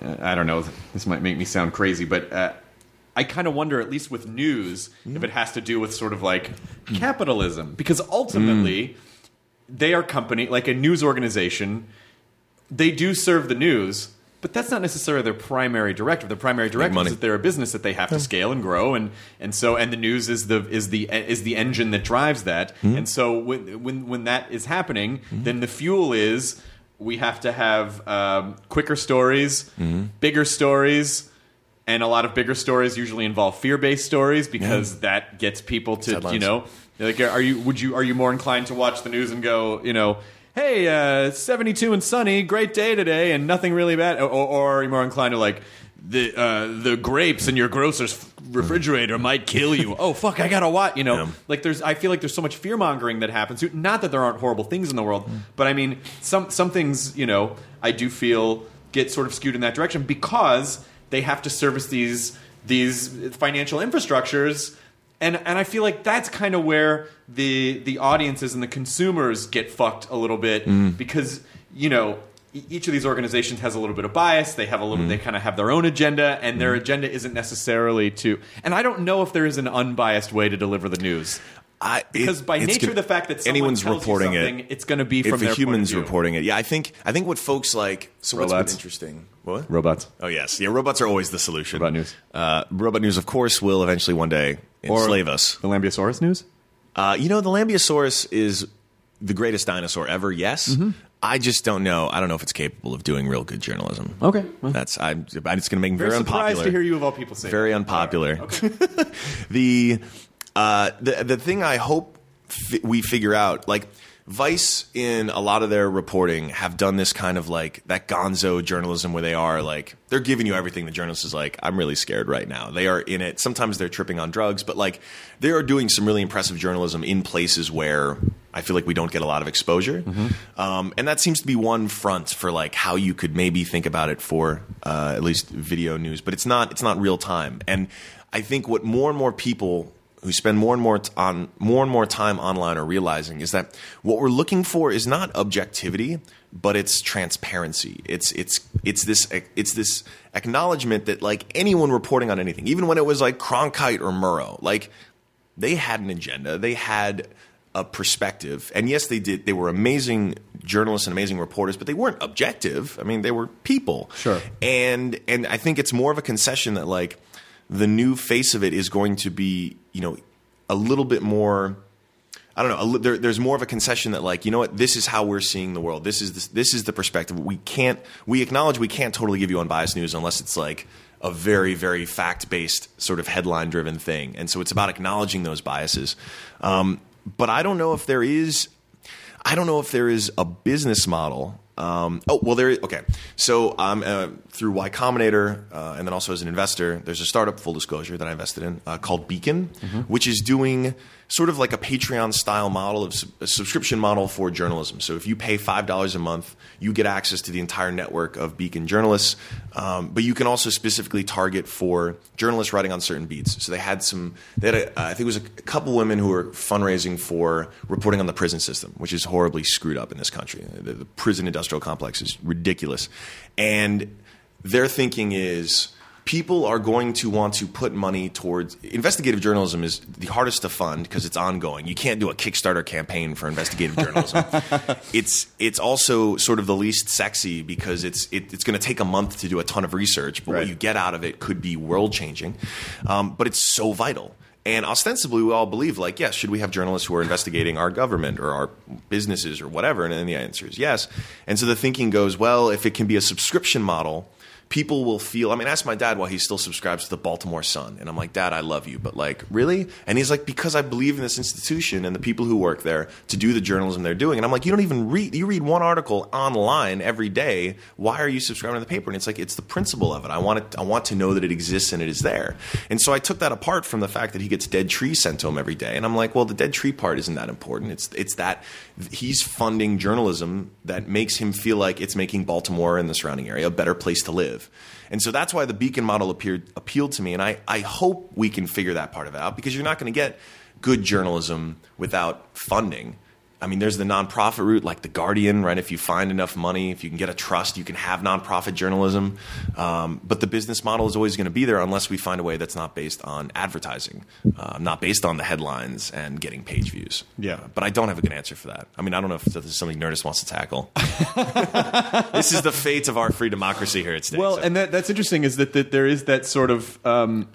I don't know. This might make me sound crazy, but uh, I kind of wonder, at least with news, if it has to do with sort of like capitalism, because ultimately they are company like a news organization. They do serve the news. But that's not necessarily their primary directive. Their primary directive is that they're a business that they have to scale and grow, and and so and the news is the is the is the engine that drives that. Mm-hmm. And so when when when that is happening, mm-hmm. then the fuel is we have to have um, quicker stories, mm-hmm. bigger stories, and a lot of bigger stories usually involve fear-based stories because that gets people to Headlines. you know like are you would you are you more inclined to watch the news and go you know hey uh, 72 and sunny great day today and nothing really bad or, or are you more inclined to like the uh, the grapes in your grocer's refrigerator might kill you. Oh fuck, I gotta watch. You know, Yeah. like there's. I feel like there's so much fear mongering that happens. Not that there aren't horrible things in the world, but I mean, some some things. You know, I do feel get sort of skewed in that direction because they have to service these these financial infrastructures. And, and I feel like that's kind of where the the audiences and the consumers get fucked a little bit mm. because you know each of these organizations has a little bit of bias. They have a little. Mm. They kind of have their own agenda, and their mm. agenda isn't necessarily to. And I don't know if there is an unbiased way to deliver the news. I, Because by nature, gonna- the fact that someone anyone's tells you reporting something, it, it's going to be from if their a point of human's view. reporting it, yeah, I think I think what folks like. So what's, Robots. what's interesting? What? Robots. Oh yes, yeah. Robots are always the solution. Robot news. Uh, robot news, of course, will eventually one day enslave us. The Lambeosaurus news. Uh, you know, the Lambeosaurus is the greatest dinosaur ever. Yes, Mm-hmm. I just don't know. I don't know if it's capable of doing real good journalism. Okay. Well, That's I'm. It's going to make me very very surprised unpopular. to hear you of all people say very that. unpopular. All right, Okay. *laughs* the uh, the the thing I hope fi- we figure out, like Vice in a lot of their reporting have done this kind of like that gonzo journalism where they are like they're giving you everything. The journalist is like, I'm really scared right now. They are in it. Sometimes they're tripping on drugs, but like they are doing some really impressive journalism in places where I feel like we don't get a lot of exposure. Um, and that seems to be one front for like how you could maybe think about it for uh, at least video news, but it's not it's not real time. And I think what more and more people who spend more and more t- on more and more time online are realizing is that what we're looking for is not objectivity, but it's transparency. It's it's it's this it's this acknowledgement that like anyone reporting on anything, even when it was like Cronkite or Murrow, like they had an agenda. They had a perspective. And yes, they did. They were amazing journalists and amazing reporters, but they weren't objective. I mean, they were people. Sure. And and I think it's more of a concession that like the new face of it is going to be, you know, a little bit more I don't know. A, there, there's more of a concession that, like, you know what? This is how we're seeing the world. This is this, this is the perspective. We can't. We acknowledge we can't totally give you unbiased news unless it's like a very, very fact based sort of headline driven thing. And so it's about acknowledging those biases. Um, but I don't know if there is. I don't know if there is a business model Um, oh well, there. Okay, so um, uh, through Y Combinator, uh, and then also as an investor, there's a startup. Full disclosure that I invested in uh, called Beacon, which is doing sort of like a Patreon style model of a subscription model for journalism. So if you pay five dollars a month, you get access to the entire network of Beacon journalists. Um, but you can also specifically target for journalists writing on certain beats. So they had some. They had a, I think it was a couple women who were fundraising for reporting on the prison system, which is horribly screwed up in this country. The, the prison industrial complex is ridiculous, and their thinking is people are going to want to put money towards investigative journalism is the hardest to fund because it's ongoing. You can't do a Kickstarter campaign for investigative journalism. *laughs* it's it's also sort of the least sexy because it's it, it's going to take a month to do a ton of research, but Right. what you get out of it could be world changing. Um, but it's so vital. And ostensibly, we all believe, like, yes, should we have journalists who are investigating our government or our businesses or whatever? And then the answer is yes. And so the thinking goes, well, if it can be a subscription model, people will feel. I mean, ask my dad why he still subscribes to the Baltimore Sun, and I'm like, Dad, I love you, but like, really? And he's like, because I believe in this institution and the people who work there to do the journalism they're doing. And I'm like, you don't even read. You read one article online every day. Why are you subscribing to the paper? And it's like, it's the principle of it. I want it. I want to know that it exists and it is there. And so I took that apart from the fact that he gets dead trees sent to him every day, and I'm like, well, the dead tree part isn't that important. It's it's that he's funding journalism that makes him feel like it's making Baltimore and the surrounding area a better place to live. And so that's why the beacon model appeared appealed to me. And I, I hope we can figure that part of it out because you're not going to get good journalism without funding. I mean, there's the nonprofit route, like The Guardian, right? If you find enough money, if you can get a trust, you can have nonprofit journalism. Um, but the business model is always going to be there unless we find a way that's not based on advertising, uh, not based on the headlines and getting page views. Yeah. Uh, but I don't have a good answer for that. I mean, I don't know if this is something Nerdist wants to tackle. *laughs* this is the fate of our free democracy here at stake. Well, so- and that, that's interesting is that, that there is that sort of um,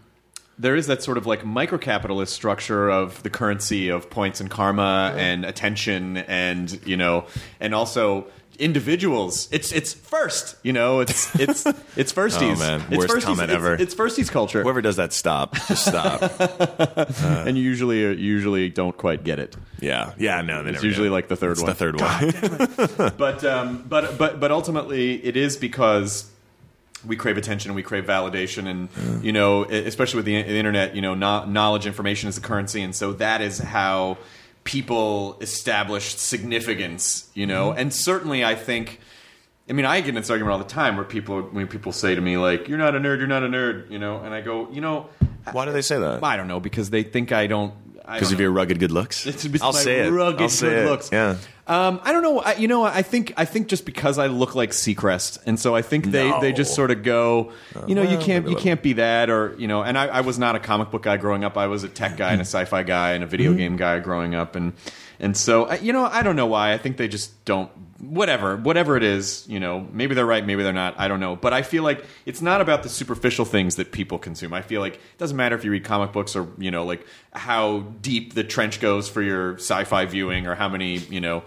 there is that sort of like microcapitalist structure of the currency of points and karma and attention and you know and also individuals it's it's first you know it's it's *laughs* it's firsties Oh, man. it's Worst firsties, comment it's, ever. it's firsties culture Whoever does that, stop. Just stop. *laughs* and you usually usually don't quite get it yeah. Yeah, no. They it's never usually do. like the third It's one the third one. *laughs* but um, but but but ultimately, it is because we crave attention and we crave validation, and you know, especially with the, the internet, you know, no, knowledge, information is the currency, and so that is how people established significance. You know, mm-hmm. and certainly, I think. I mean, I get in this argument all the time where people when people say to me like, "You're not a nerd, you're not a nerd," you know, and I go, you know, Why do they say that? I don't know because they think I don't. I Because of your rugged good looks. *laughs* It's, it's I'll my say it. rugged I'll say good it. looks. Yeah. Um, I don't know. I, you know, I think I think just because I look like Seacrest, and so I think they, No. they just sort of go, you know, you well, can't maybe a you little. can't be that, or you know. And I, I was not a comic book guy growing up. I was a tech guy and a Mm-hmm. sci-fi guy and a video game guy growing up, and and so I- you know, I don't know why. I think they just don't. Whatever, whatever it is, you know, maybe they're right, maybe they're not. I don't know, but I feel like it's not about the superficial things that people consume. I feel like it doesn't matter if you read comic books or you know, like how deep the trench goes for your sci-fi viewing or how many you know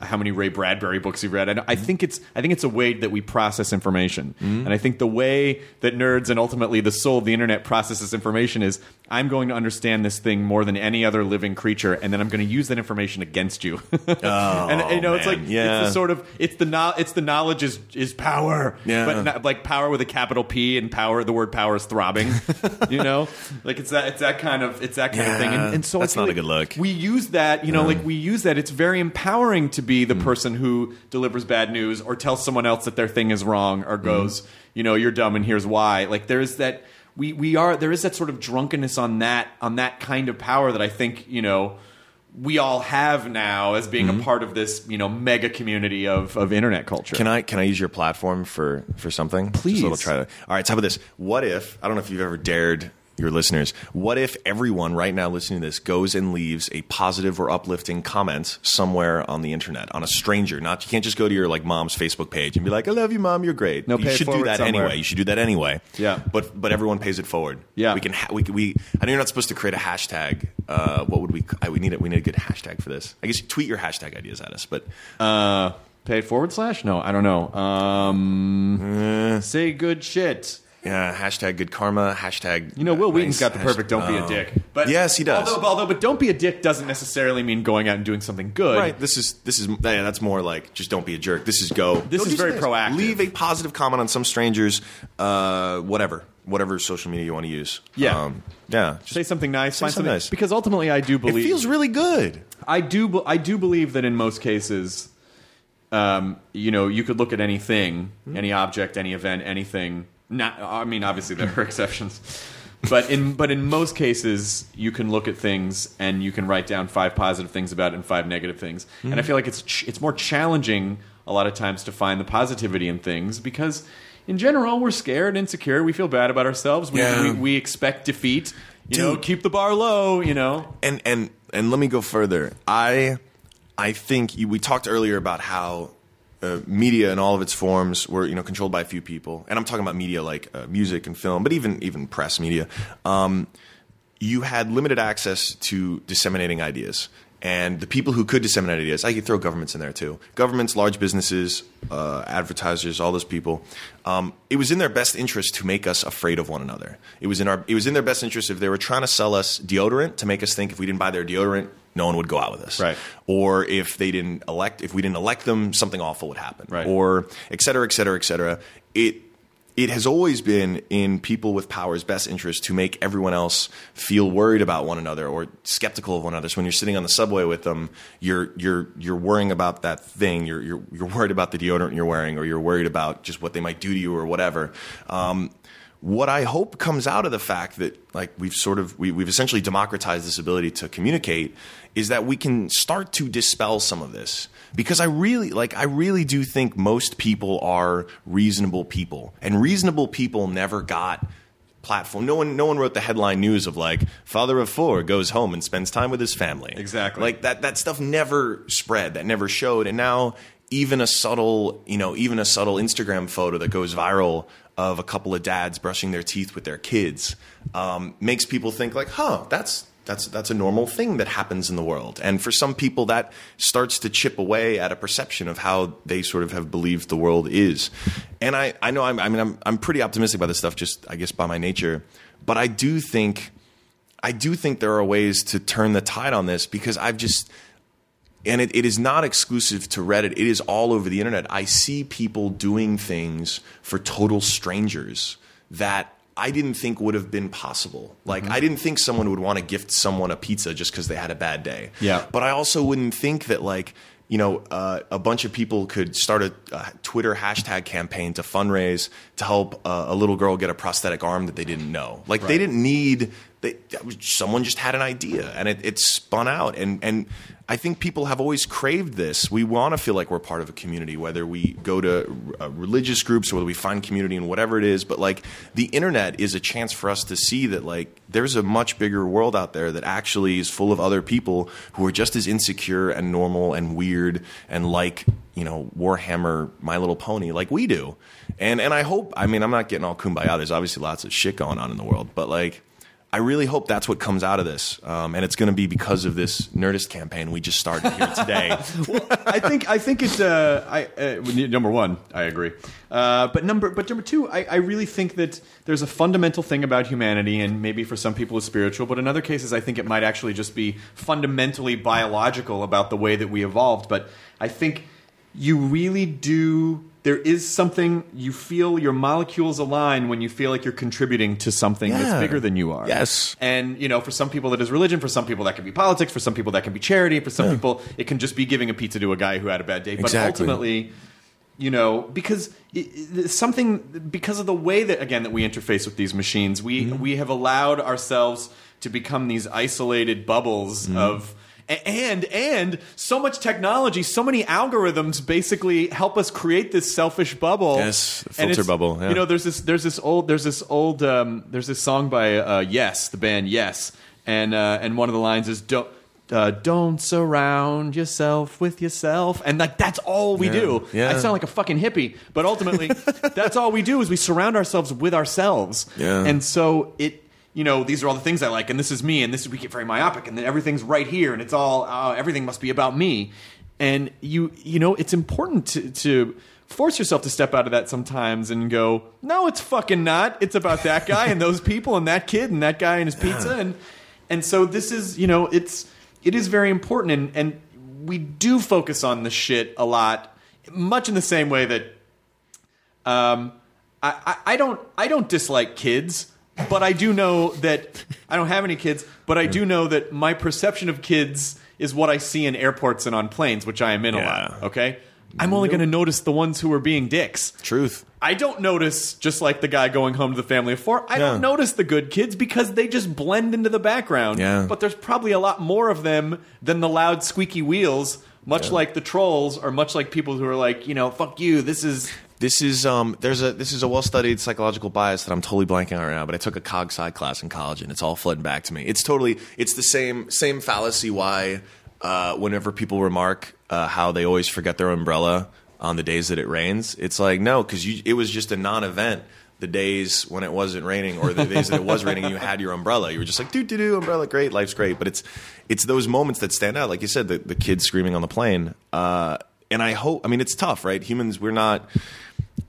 how many Ray Bradbury books you've read. And I mm-hmm. think it's I think it's a way that we process information. Mm-hmm. And I think the way that nerds and ultimately the soul of the internet processes information is I'm going to understand this thing more than any other living creature, and then I'm going to use that information against you. *laughs* Oh, and you know, it's like. Yeah. it's the sort of it's the no, it's the knowledge is is power. Yeah. but not, like power with a capital P and power. The word power is throbbing. *laughs* you know, like it's that it's that kind of it's that kind of thing. And, and so I That's not a good look. We use that, you know, mm. like we use that. It's very empowering to be the hmm. person who delivers bad news or tells someone else that their thing is wrong or hmm. goes, you know, you're dumb and here's why. Like there's that we we are there is that sort of drunkenness on that on that kind of power that I think, you know, we all have now as being a hmm. part of this, you know, mega community of, of internet culture. Can I can I use your platform for for something? Please. Just a little try to. All right. So how about this? What if I don't know if you've ever dared your listeners. What if everyone right now listening to this goes and leaves a positive or uplifting comment somewhere on the internet on a stranger? Not you can't just go to your like mom's Facebook page and be like, "I love you, mom. You're great." No, you should do that somewhere. anyway. You should do that anyway. Yeah. But but everyone pays it forward. Yeah. We can ha- we we. I know you're not supposed to create a hashtag. Uh, what would we? I, we need it. We need a good hashtag for this. I guess you tweet your hashtag ideas at us. But Uh, pay it forward slash? No, I don't know. Um, say good shit. Yeah, hashtag good karma, hashtag. You know, Wil Wheaton's nice, got the perfect "Don't be a oh. dick." But Yes, he does. Although, although, but "Don't be a dick" doesn't necessarily mean going out and doing something good. Right. This is this is yeah, that's more like just don't be a jerk. This is go. This go is very something. proactive. Leave a positive comment on some strangers, uh, whatever, whatever social media you want to use. Yeah. um, yeah. Just, Say something nice. Find something something nice. Because ultimately, I do believe it feels really good. I do. I do believe that in most cases, um, you know, you could look at anything, Hmm. any object, any event, anything. Not. I mean, obviously there are *laughs* exceptions, but in but in most cases, you can look at things and you can write down five positive things about it and five negative things. And I Hmm. feel like it's ch- it's more challenging a lot of times to find the positivity in things because. In general, we're scared, insecure. We feel bad about ourselves. We, Yeah. we, we expect defeat. You know, keep the bar low. You know, and and and let me go further. I I think you, we talked earlier about how uh, media in all of its forms were you know controlled by a few people, and I'm talking about media like uh, music and film, but even even press media. Um, you had limited access to disseminating ideas. And the people who could disseminate ideas, I could throw governments in there too. Governments, large businesses, uh, advertisers, all those people. Um, it was in their best interest to make us afraid of one another. It was in our. It was in their best interest if they were trying to sell us deodorant to make us think if we didn't buy their deodorant, no one would go out with us. Right. Or if they didn't elect, if we didn't elect them, something awful would happen. Right. Or et cetera, et cetera, et cetera. It it has always been in people with power's best interest to make everyone else feel worried about one another or skeptical of one another. So when you're sitting on the subway with them, you're you're you're worrying about that thing. You're you're you're worried about the deodorant you're wearing, or you're worried about just what they might do to you or whatever. Um, what I hope comes out of the fact that like we've sort of we, we've essentially democratized this ability to communicate is that we can start to dispel some of this. Because I really like I really do think most people are reasonable people. And reasonable people never got platform. No one no one wrote the headline news of like father of four goes home and spends time with his family. Exactly. like that that stuff never spread. That never showed. And now even a subtle you know even a subtle instagram photo that goes viral of a couple of dads brushing their teeth with their kids um, makes people think like huh that's that's that's a normal thing that happens in the world. And for some people that starts to chip away at a perception of how they sort of have believed the world is. And i i know i'm i mean i'm i'm pretty optimistic about this stuff just i guess by my nature. But i do think I do think there are ways to turn the tide on this because I've just, and it, it is not exclusive to Reddit, it is all over the internet. I see people doing things for total strangers that I didn't think would have been possible. Like, Mm-hmm. I didn't think someone would want to gift someone a pizza just because they had a bad day. Yeah. But I also wouldn't think that, like, you know, uh, a bunch of people could start a, a Twitter hashtag campaign to fundraise to help uh, a little girl get a prosthetic arm that they didn't know. Like they didn't need. They, someone just had an idea and it, it spun out. And and I think people have always craved this. We want to feel like we're part of a community, whether we go to uh, religious groups or whether we find community in whatever it is. But like the internet is a chance for us to see that like there's a much bigger world out there that actually is full of other people who are just as insecure and normal and weird and like you know Warhammer, My Little Pony, like we do. And and I hope. I mean, I'm not getting all kumbaya. There's obviously lots of shit going on in the world, but like. I really hope that's what comes out of this, um, and it's going to be because of this Nerdist campaign we just started here today. *laughs* I think I think it's uh, I uh, number one. I agree, uh, but number but number two, I, I really think that there's a fundamental thing about humanity, and maybe for some people it's spiritual, but in other cases, I think it might actually just be fundamentally biological about the way that we evolved. But I think you really do. There is something you feel your molecules align when you feel like you're contributing to something Yeah. that's bigger than you are. Yes. And you know, for some people that is religion, for some people that can be politics, for some people that can be charity, for some people it can just be giving a pizza to a guy who had a bad day. But Exactly. ultimately, you know, because it, something because of the way that again that we interface with these machines, we Mm-hmm. we have allowed ourselves to become these isolated bubbles Mm-hmm. of and and so much technology, so many algorithms basically help us create this selfish bubble. Yes, filter bubble, yeah. You know, there's this there's this old there's this old um, there's this song by uh, Yes, the band Yes, and uh, and one of the lines is don't. Uh, don't surround yourself with yourself, and like that's all we Yeah, do. yeah. I sound like a fucking hippie, but ultimately, *laughs* that's all we do is we surround ourselves with ourselves. Yeah. And so it, you know, these are all the things I like, and this is me, and this is we get very myopic, and then everything's right here, and it's all uh, everything must be about me. And you, you know, it's important to, to force yourself to step out of that sometimes and go, no, it's fucking not. It's about that guy and those people and that kid and that guy and his pizza and and so this is you know it's it is very important and and we do focus on the shit a lot, much in the same way that um, I, I, I don't I don't dislike kids, but I do know that I don't have any kids, but I do know that my perception of kids is what I see in airports and on planes, which I am in a lot. Okay, I'm only going to notice the ones who are being dicks. Truth. I don't notice just like the guy going home to the family of four. I Yeah. don't notice the good kids because they just blend into the background. Yeah. But there's probably a lot more of them than the loud squeaky wheels. Much like the trolls, or much like people who are like, you know, fuck you. This is This is um there's a this is a well studied psychological bias that I'm totally blanking on right now, but I took a cog sci class in college and it's all flooding back to me. It's totally it's the same same fallacy why uh, whenever people remark uh, how they always forget their umbrella on the days that it rains, it's like no, because it was just a non-event. The days when it wasn't raining, or the days that it was raining, you had your umbrella. You were just like, "Do do do, umbrella, great, life's great." But it's it's those moments that stand out, like you said, the, the kid screaming on the plane. Uh, and I hope, I mean, it's tough, right? Humans, we're not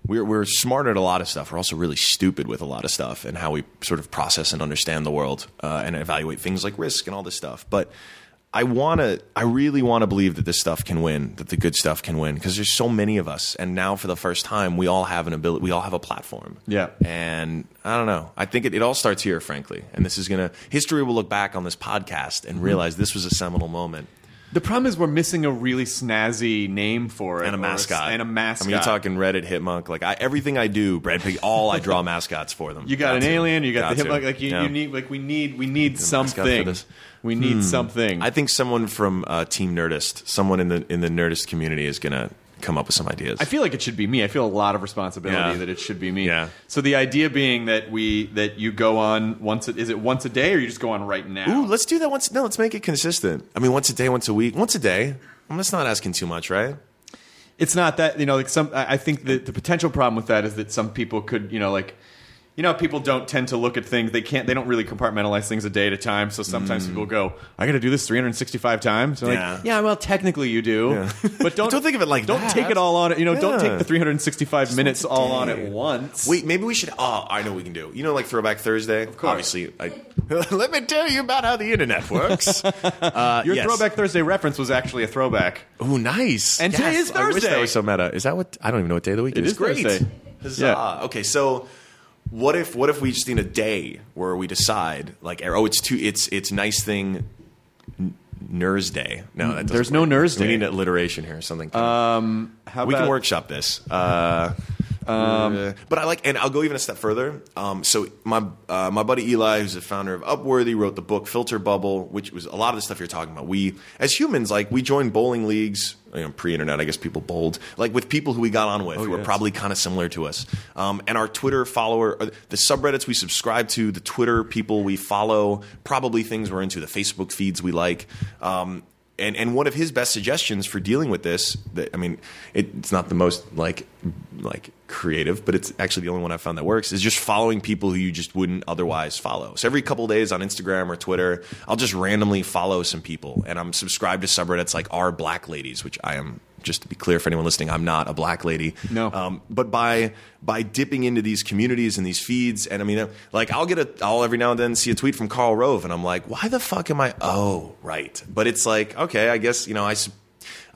we're we're smart at a lot of stuff. We're also really stupid with a lot of stuff and how we sort of process and understand the world uh, and evaluate things like risk and all this stuff. But I want to, I really want to believe that this stuff can win, that the good stuff can win, because there's so many of us, and now for the first time, we all have an ability, we all have a platform. Yeah. And I don't know. I think it, it all starts here, frankly. And this is gonna history will look back on this podcast and realize this was a seminal moment. The problem is we're missing a really snazzy name for it and a mascot and a mascot. I mean, you're talking Reddit Hipmunk. Like I, everything I do, Breadpig, all I draw *laughs* mascots for them. You got, an to. alien. You got, the to. hip. Like you, Yeah. you need. Like we need. We need something. this. We need something. I think someone from uh, Team Nerdist, someone in the in the Nerdist community, is gonna come up with some ideas. I feel like it should be me. I feel a lot of responsibility Yeah. that it should be me. Yeah. So the idea being that we that you go on once. A, is it once a day or you just go on right now? Ooh, let's do that once. No, let's make it consistent. I mean, once a day, once a week, once a day. I'm just not asking too much, right? it's not that you know like some i I think that the potential problem with that is that some people could you know like you know people don't tend to look at things they can't they don't really compartmentalize things a day at a time so sometimes people go i gotta do this 365 times Mm. Yeah. like yeah well technically you do *laughs* but *laughs* don't Don't think of it like don't that. take it all on it you know don't Yeah. take the 365 minutes all on at once Wait, maybe we should. Oh, I know what we can do. You know, like Throwback Thursday. Of course. Obviously, I, *laughs* let me tell you about how the internet works. uh, your yes. throwback thursday reference was actually a throwback Oh, nice. And today is I wish that was so meta. Is that what? I don't even know what day of the week It is. is Great. Thursday. Huzzah. Yeah. Okay, so what if what if we just need a day where we decide like oh it's too it's it's nice thing. N- Nurs Day. No, that There's no work. Day. We need an alliteration here something. um how we can workshop this. Uh, uh, but I like, and I'll go even a step further. Um, so my uh, my buddy Eli, who's the founder of Upworthy, wrote the book Filter Bubble, which was a lot of the stuff you're talking about. We, as humans, like we join bowling leagues. You know, pre-internet, I guess people bowled like with people who we got on with who were yes. probably kind of similar to us. Um, and our Twitter follower, uh, the subreddits we subscribe to, the Twitter people we follow, probably things we're into, the Facebook feeds we like. Um, and and one of his best suggestions for dealing with this, that, I mean, it, it's not the most like like creative, but it's actually the only one I've found that works. Is just following people who you just wouldn't otherwise follow. So every couple days on Instagram or Twitter, I'll just randomly follow some people, and I'm subscribed to subreddits like our Black Ladies, which I am. Just to be clear for anyone listening, I'm not a black lady. No. Um, but by by dipping into these communities and these feeds, and I mean, like I'll get a, I'll every now and then see a tweet from Karl Rove, and I'm like, why the fuck am I? Oh, right. But it's like, okay, I guess you know, I.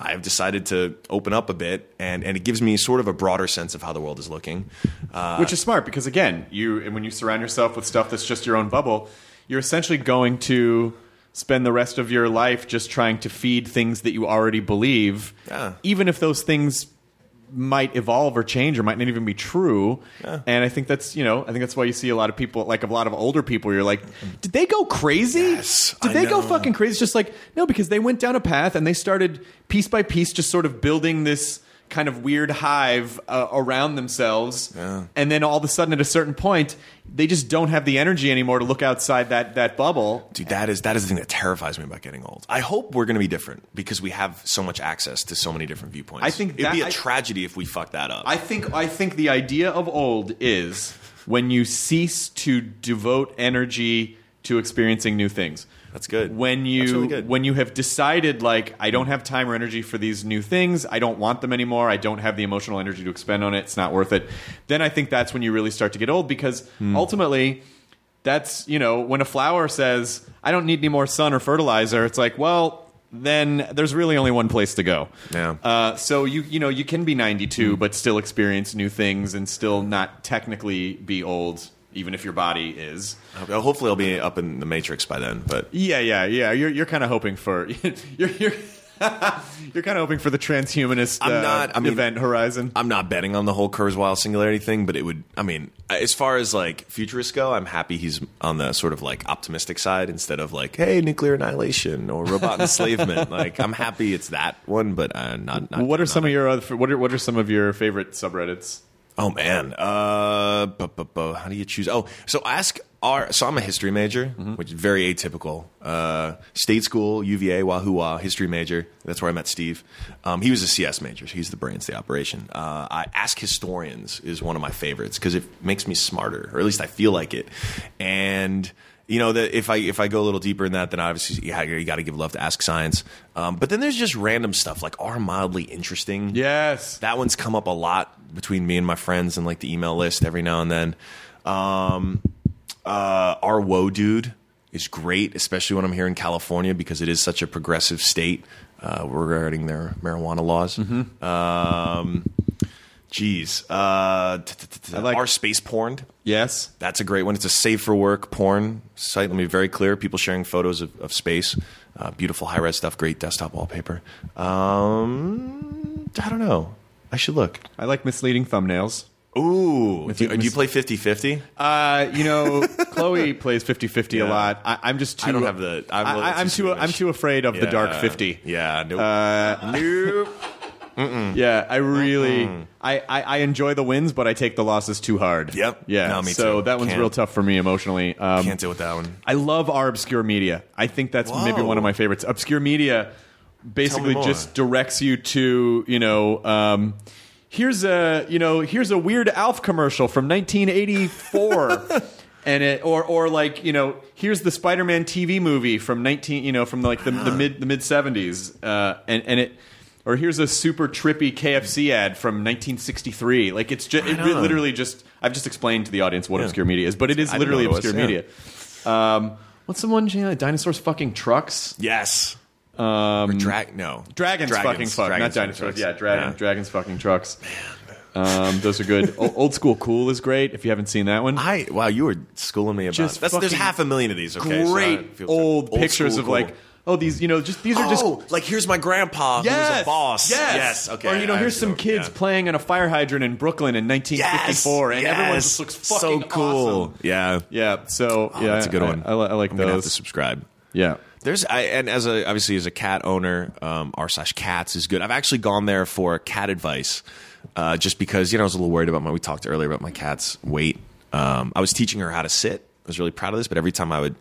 I've decided to open up a bit, and, and it gives me sort of a broader sense of how the world is looking. Uh, which is smart because again, you and when you surround yourself with stuff that's just your own bubble, you're essentially going to spend the rest of your life just trying to feed things that you already believe, Yeah. even if those things might evolve or change or might not even be true. And I think that's you know I think that's why you see a lot of people like a lot of older people. You're like, did they go crazy? Yes, did I they go fucking crazy? It's just like no, because they went down a path and they started piece by piece, just sort of building this kind of weird hive uh, around themselves. Yeah. And then all of a sudden, at a certain point, they just don't have the energy anymore to look outside that that bubble. Dude, that is that is the thing that terrifies me about getting old. I hope we're going to be different because we have so much access to so many different viewpoints. I think it'd be a I- tragedy if we fuck that up. I think I think the idea of old is when you cease to devote energy to experiencing new things. That's good. When you really good. when you have decided like I don't have time or energy for these new things, I don't want them anymore. I don't have the emotional energy to expend on it. It's not worth it. Then I think that's when you really start to get old because Hmm. ultimately that's you know when a flower says I don't need any more sun or fertilizer. It's like well then there's really only one place to go. Yeah. Uh, so you you know you can be 92 but still experience new things and still not technically be old even if your body is. Hopefully, I'll be up in the Matrix by then. But Yeah, yeah, yeah. You're you're kind of hoping for *laughs* you're you're *laughs* you're kind of hoping for the transhumanist I'm uh, not- I mean- event horizon. I'm not betting on the whole Kurzweil singularity thing, but it would. I mean, as far as like futurists go, I'm happy he's on the sort of like optimistic side instead of like, hey, nuclear annihilation or robot enslavement. *laughs* Like, I'm happy it's that one, but uh, not. not what are some of your other what are what are some of your favorite subreddits? Oh man, uh, bu- bu- bu- how do you choose? Oh, so ask our. So I'm a history major, which is very atypical. Uh, state school, UVA, Wahoo Wah, history major. That's where I met Steve. Um, he was a CS major. So he's the brains the operation. Uh, I ask historians is one of my favorites because it makes me smarter, or at least I feel like it. And you know that if I if I go a little deeper in that, then obviously yeah, you got to give love to Ask Science. Um, but then there's just random stuff like are mildly interesting. Yes. That one's come up a lot between me and my friends and like the email list every now and then. Um, uh, our woe dude is great, especially when I'm here in California because it is such a progressive state uh, regarding their marijuana laws. Um, uh, like- our space porn. Yes. That's a great one. It's a safe for work porn site. Let me be very clear. People sharing photos of, of space. Uh, beautiful high res stuff. Great desktop wallpaper. Um, I don't know. I should look. I like misleading thumbnails. Ooh. Do, you- do you play 50 50? Uh, you know, *laughs* Chloe plays 50-50 Yeah. a lot. I, I'm just too. I don't have the- I'm I, am too too. I'm too afraid of the dark 50. Yeah. Nope. Uh, nope. Yeah, I really, I, I, I enjoy the wins, but I take the losses too hard. Yep. Yeah. No, me so too. that one's Can't. real tough for me emotionally. Um, Can't deal with that one. I love our obscure media. I think that's maybe Whoa. one of my favorites. Obscure media basically more. just directs you to, you know, um, here's a, you know, here's a weird Alf commercial from 1984. *laughs* And it, or, or like, you know, here's the Spider-Man TV movie from 19, you know, from like the, the mid, the mid 70s. Uh, and, and it, or here's a super trippy KFC ad from 1963. Like it's just, it Right on. literally just, I've just explained to the audience what Yeah. obscure media is, but it is I literally it obscure was, media. Um, what's the one? Dinosaurs fucking trucks. Yes. Um, or drag, no. Dragons, dragons fucking fuck, not dinosaurs. trucks. Yeah, dragon, dragons fucking trucks. Um, those are good. O- Old school cool is great. If you haven't seen that one, I wow, you were schooling me about. Just That's, there's half a million of these. Okay, great feel- old, pictures of cool. like, oh, these, you know, just these are just oh, like here's my grandpa who was a boss. Yes. yes. Okay. Or you know, I here's some kids Yeah. playing in a fire hydrant in Brooklyn in 1954, and yes, everyone just looks so fucking cool. awesome. Yeah, Yeah. So Oh, yeah, that's a good I- one. I, I like I'm gonna have to subscribe. Yeah. There's I, and as a obviously as a cat owner, um, r slash cats is good. I've actually gone there for cat advice, uh, just because you know I was a little worried about my. We talked earlier about my cat's weight. Um, I was teaching her how to sit. I was really proud of this, but every time I would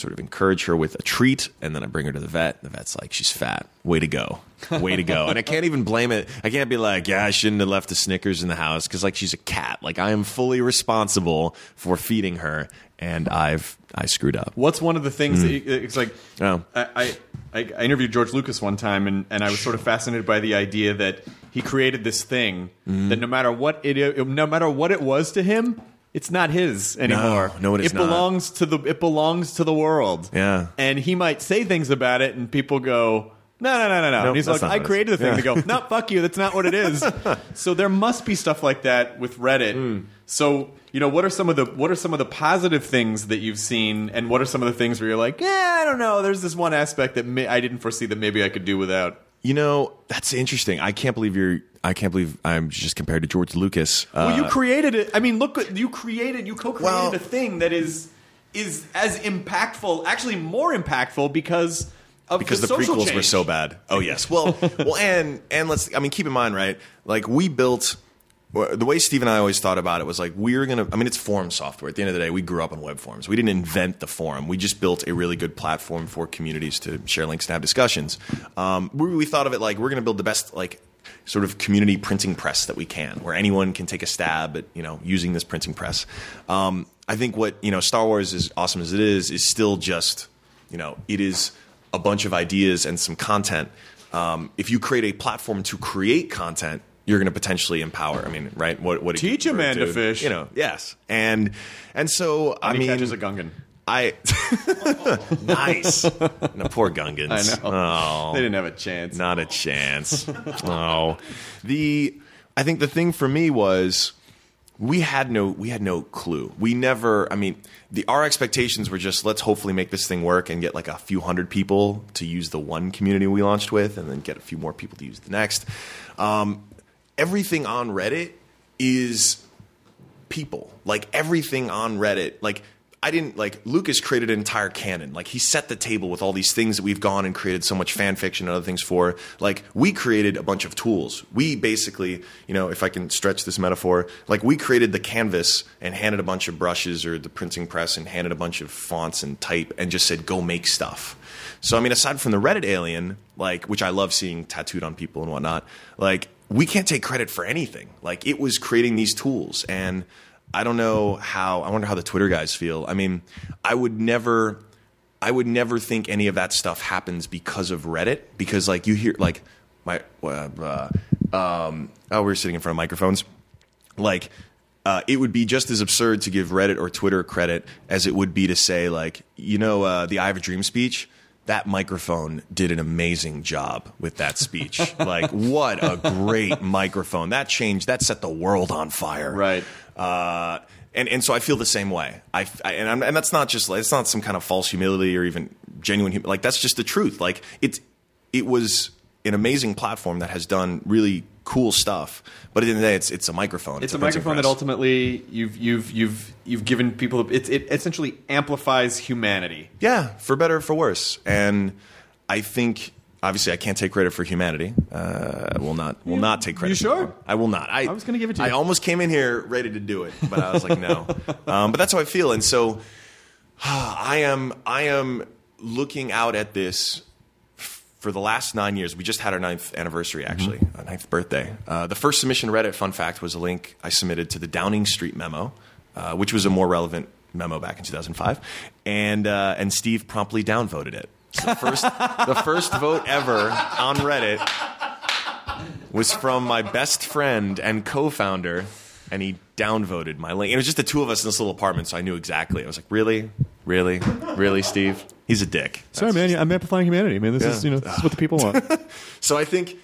sort of encourage her with a treat, and then I bring her to the vet. The vet's like, "She's fat. Way to go, way to go." and I can't even blame it. I can't be like, "Yeah, I shouldn't have left the Snickers in the house," because like she's a cat. Like I am fully responsible for feeding her, and I've I screwed up. What's one of the things that you, it's like? Oh. I, I I interviewed George Lucas one time, and, and I was sort of fascinated by the idea that he created this thing Mm-hmm. that no matter what it no matter what it was to him, it's not his anymore. no, it is it not. belongs to the it belongs to the world. Yeah. and he might say things about it, and people go. No, no, no, no, no. Nope, and he's like, I what it is." created the thing. Yeah. They go, no, fuck you. That's not what it is. *laughs* so there must be stuff like that with Reddit. Hmm. So you know, what are some of the what are some of the positive things that you've seen, and what are some of the things where you're like, yeah, I don't know. There's this one aspect that may, I didn't foresee that maybe I could do without. You know, that's interesting. I can't believe you're. I can't believe I'm just compared to George Lucas. Uh, well, you created it. I mean, look, you created, you co-created Well- a thing that is is as impactful, actually more impactful because of because the, social prequels were so bad. Oh yes. Well, *laughs* well, and and let's. I mean, keep in mind, right? Like we built. The way Steve and I always thought about it was like we're gonna. I mean, it's forum software. At the end of the day, we grew up on web forums. We didn't invent the forum. We just built a really good platform for communities to share links and have discussions. Um, we, we thought of it like we're gonna build the best like sort of community printing press that we can, where anyone can take a stab at you know using this printing press. Um, I think what you know Star Wars, as awesome as it is, is still just you know, it is a bunch of ideas and some content. Um, if you create a platform to create content, you're going to potentially empower. I mean, right? What what Teach a man to fish. You know, yes, and and so I And he mean, catches a gungan. I *laughs* nice. no, poor Gungans. I know. Oh, They didn't have a chance. not a chance. oh, the I think the thing for me was we had no we had no clue. We never. I mean, the our expectations were just let's hopefully make this thing work and get like a few hundred people to use the one community we launched with, and then get a few more people to use the next. Um, everything on Reddit is people. Like everything on Reddit, like I didn't like Lucas created an entire canon. Like he set the table with all these things that we've gone and created so much fan fiction and other things for. Like we created a bunch of tools. We basically, you know, if I can stretch this metaphor, like we created the canvas and handed a bunch of brushes or the printing press and handed a bunch of fonts and type and just said go make stuff. So I mean, aside from the Reddit alien, like which I love seeing tattooed on people and whatnot, like we can't take credit for anything. Like it was creating these tools and I don't know how. I wonder how the Twitter guys feel. I mean, I would never, I would never think any of that stuff happens because of Reddit. Because like you hear like my, uh, uh, um, oh, we are sitting in front of microphones. Like, uh, it would be just as absurd to give Reddit or Twitter credit as it would be to say like, you know, uh, the I Have a Dream speech. That microphone did an amazing job with that speech. *laughs* like, what a great microphone! That changed. That set the world on fire. Right. Uh, and and so I feel the same way. I, I and I'm, and that's not just like it's not some kind of false humility or even genuine hum- like that's just the truth. Like it it was an amazing platform that has done really cool stuff. But at the end of the day, it's it's a microphone. It's a printing microphone that ultimately you've you've you've you've given people. It, it essentially amplifies humanity. Yeah, for better or for worse. And I think obviously I can't take credit for humanity. Uh, I will not will not take credit. you sure? I will not. I, I was gonna give it to you. I almost came in here ready to do it, but I was like, no. *laughs* um, but that's how I feel, and so *sighs* I am I am looking out at this for the last nine years. We just had our ninth anniversary, actually, Mm-hmm. our ninth birthday. Uh, the first submission Reddit, fun fact, was a link I submitted to the Downing Street memo, uh, which was a more relevant memo back in 2005, and uh, and Steve promptly downvoted it. So the first *laughs* the first vote ever on Reddit was from my best friend and co-founder, and he downvoted my link. It was just the two of us in this little apartment, so I knew exactly. I was like, really, really, really, Steve? He's a dick. Sorry, man. I'm amplifying humanity, man. This Yeah. is you know this is what the people want. *laughs* So I think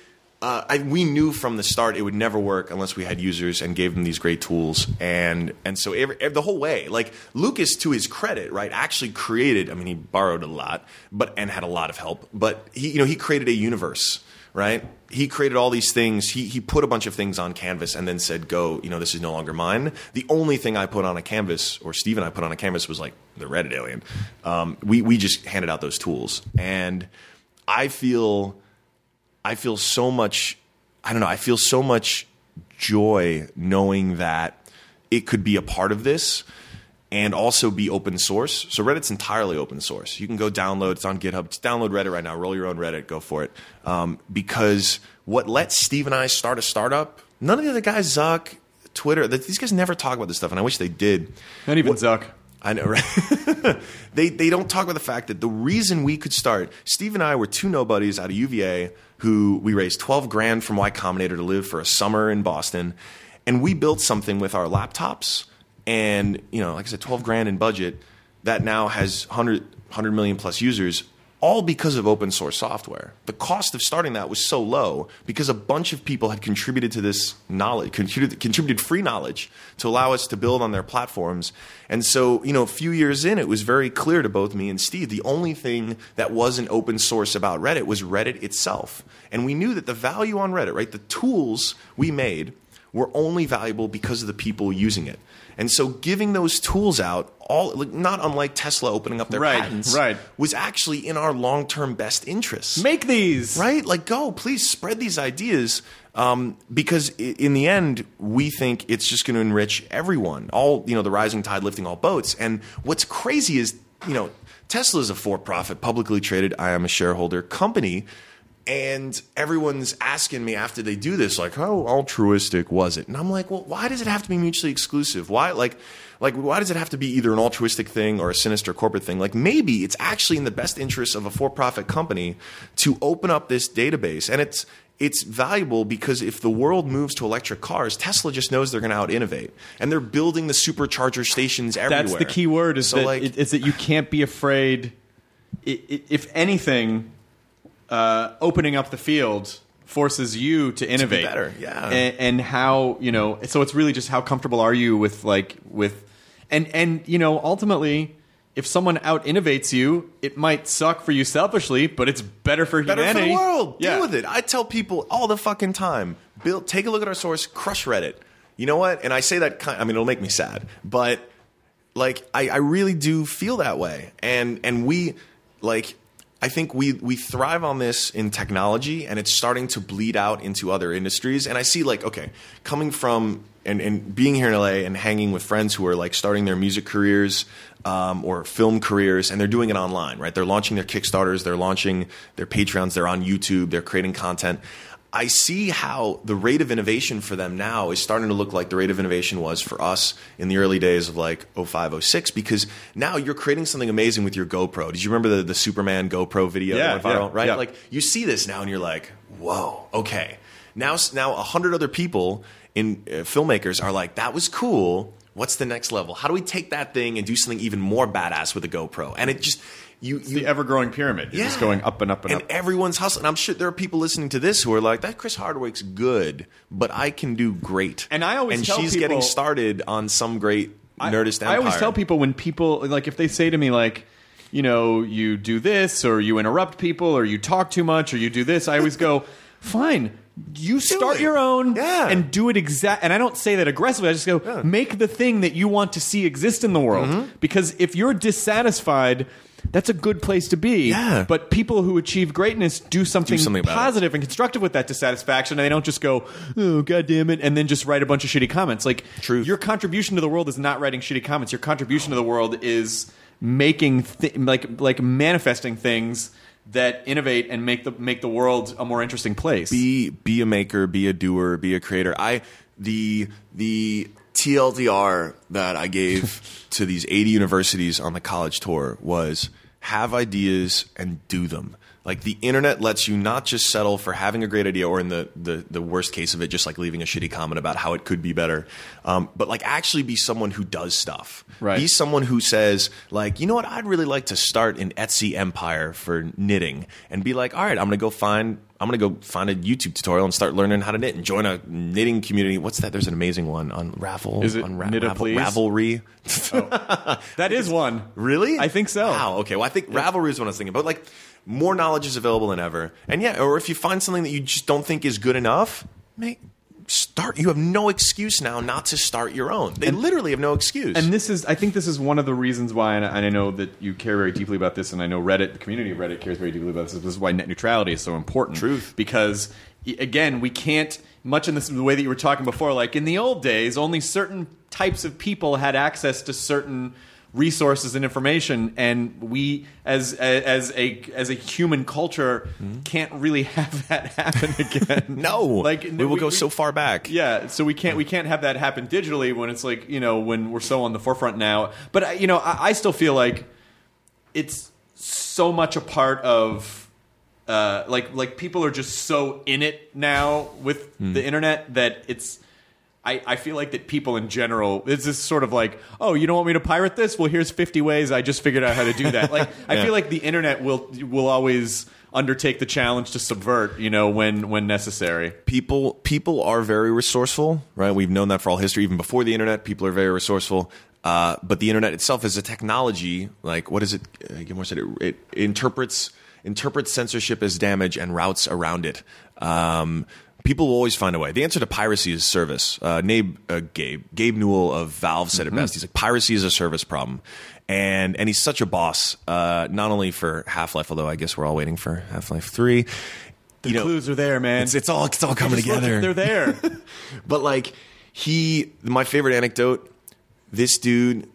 uh, I, we knew from the start it would never work unless we had users and gave them these great tools. And and so every, every- the whole way, like Lucas, to his credit, right, actually created. I mean, he borrowed a lot, but and had a lot of help. But he, you know, he created a universe, right? He created all these things. He he put a bunch of things on canvas and then said, "Go, you know, this is no longer mine." The only thing I put on a canvas, or Steve and I put on a canvas, was like the Reddit alien. Um, we we just handed out those tools, and I feel. I feel so much I don't know, I feel so much joy knowing that it could be a part of this and also be open source. So Reddit's entirely open source. You can go download, it's on GitHub. Just download Reddit right now, roll your own Reddit, go for it. Um, because what lets Steve and I start a startup, none of the other guys, Zuck, Twitter, these guys never talk about this stuff, and I wish they did. Not even Zuck. I know, right? *laughs* they they don't talk about the fact that the reason we could start. Steve and I were two nobodies out of UVA who we raised twelve grand from Y Combinator to live for a summer in Boston, and we built something with our laptops and you know, like I said, twelve grand in budget that now has 100, 100 million plus users. All because of open source software. The cost of starting that was so low because a bunch of people had contributed to this knowledge, contributed, contributed free knowledge to allow us to build on their platforms. And so, you know, a few years in, it was very clear to both me and Steve the only thing that wasn't open source about Reddit was Reddit itself. And we knew that the value on Reddit, right, the tools we made were only valuable because of the people using it. And so giving those tools out, all like, not unlike Tesla opening up their Right, patents, right. was actually in our long term best interests. Make these. Right? Like, go, please spread these ideas um, because in the end, we think it's just going to enrich everyone. All, you know, the rising tide lifting all boats. And what's crazy is, you know, Tesla is a for profit, publicly traded, I am a shareholder company. And everyone's asking me after they do this, like, how altruistic was it? And I'm like, well, why does it have to be mutually exclusive? Why, like, like, why does it have to be either an altruistic thing or a sinister corporate thing? Like, maybe it's actually in the best interest of a for-profit company to open up this database, and it's it's valuable because if the world moves to electric cars, Tesla just knows they're going to out innovate, and they're building the supercharger stations everywhere. That's the key word. Is so that like, is that you can't be afraid. if anything, uh, opening up the field forces you to innovate better, yeah. and, and how you know. So it's really just how comfortable are you with like with, and and you know ultimately. If someone out innovates you, it might suck for you selfishly, but it's better for better humanity. for the world. Yeah. Deal with it. I tell people all the fucking time. build take a look at our source. Crush Reddit. You know what? And I say that. Kind, I mean, it'll make me sad, but like I, I really do feel that way. And and we like I think we we thrive on this in technology, and it's starting to bleed out into other industries. And I see like okay, coming from and, and being here in LA and hanging with friends who are like starting their music careers um, or film careers, and they're doing it online, right? They're launching their Kickstarters, they're launching their Patreons, they're on YouTube, they're creating content. I see how the rate of innovation for them now is starting to look like the rate of innovation was for us in the early days of like 05, 06, because now you're creating something amazing with your GoPro. Did you remember the, the Superman GoPro video Yeah, that went viral? yeah, right? yeah. Like you see this now and you're like, whoa, okay. Now, now a hundred other people in uh, filmmakers are like, that was cool. What's the next level? How do we take that thing and do something even more badass with a GoPro? And it just, you, you the ever growing pyramid. It's just going up and up and, up. and up. everyone's hustling. I'm sure there are people listening to this who are like, "That Chris Hardwick's good, but I can do great." And I always and she's people- getting started on some great Nerdist empire. I always tell people when people like if they say to me like, you know, you do this or you interrupt people or you talk too much or you do this, I always go, *laughs* fine. You start your own Yeah. and do it exact. And I don't say that aggressively. I just go, make the thing that you want to see exist in the world. Mm-hmm. Because if you're dissatisfied, that's a good place to be. Yeah. But people who achieve greatness do something, something about it. positive and constructive with that dissatisfaction, and they don't just go, "Oh, god damn it," and then just write a bunch of shitty comments. Like, Truth. your contribution to the world is not writing shitty comments. Your contribution to the world is making th- like like manifesting things that innovate and make the make the world a more interesting place. be be a maker, be a doer, be a creator. I the the TLDR that I gave *laughs* to these 80 universities on the college tour was have ideas and do them. Like the internet lets you not just settle for having a great idea, or in the, the, the worst case of it, just like leaving a shitty comment about how it could be better, um, but like actually be someone who does stuff. Right. Be someone who says, like, you know what, I'd really like to start an Etsy empire for knitting and be like, all right, I'm gonna go find I'm gonna go find a YouTube tutorial and start learning how to knit and join a knitting community. What's that? There's an amazing one on Ravel. Is it on Knit a Please? Ravelry. *laughs* that is one. Really? I think so. Wow. Okay. Well, I think Ravelry is what I was thinking. But like, more knowledge is available than ever. And yeah, or if you find something that you just don't think is good enough, make start. You have no excuse now not to start your own. They literally have no excuse. And this is, I think, this is one of the reasons why, and I, and I know that you care very deeply about this, and I know Reddit, the community of Reddit, cares very deeply about this. This is why net neutrality is so important. Truth. because again, we can't much in this the way that you were talking before. Like in the old days, only certain types of people had access to certain resources and information and we as as a as a human culture can't really *laughs* have that happen again *laughs* no, like we will go so far back. yeah, so we can't we can't have that happen digitally when it's like you know when we're so on the forefront now. But I- you know, I, I still feel like it's so much a part of uh, like like people are just so in it now with Hmm. the internet that it's. I, I feel like that people in general it's just sort of like oh you don't want me to pirate this well here's 50 ways I just figured out how to do that like I feel like the internet will will always undertake the challenge to subvert you know when when necessary people people are very resourceful, right? We've known that for all history, even before the internet. People are very resourceful. Uh, but the internet itself is a technology. Like, what is it? Uh, Gilmore said it, it interprets interprets censorship as damage and routes around it. Um, people will always find a way. The answer to piracy is service. Uh, Gabe, uh, Gabe Gabe Newell of Valve said it best. He's like, piracy is a service problem. And and he's such a boss, uh, not only for Half Life, although I guess we're all waiting for Half Life Three. the clues are there man It's, it's all it's all coming Just look, together. they're there *laughs* *laughs* But like he, my favorite anecdote. This dude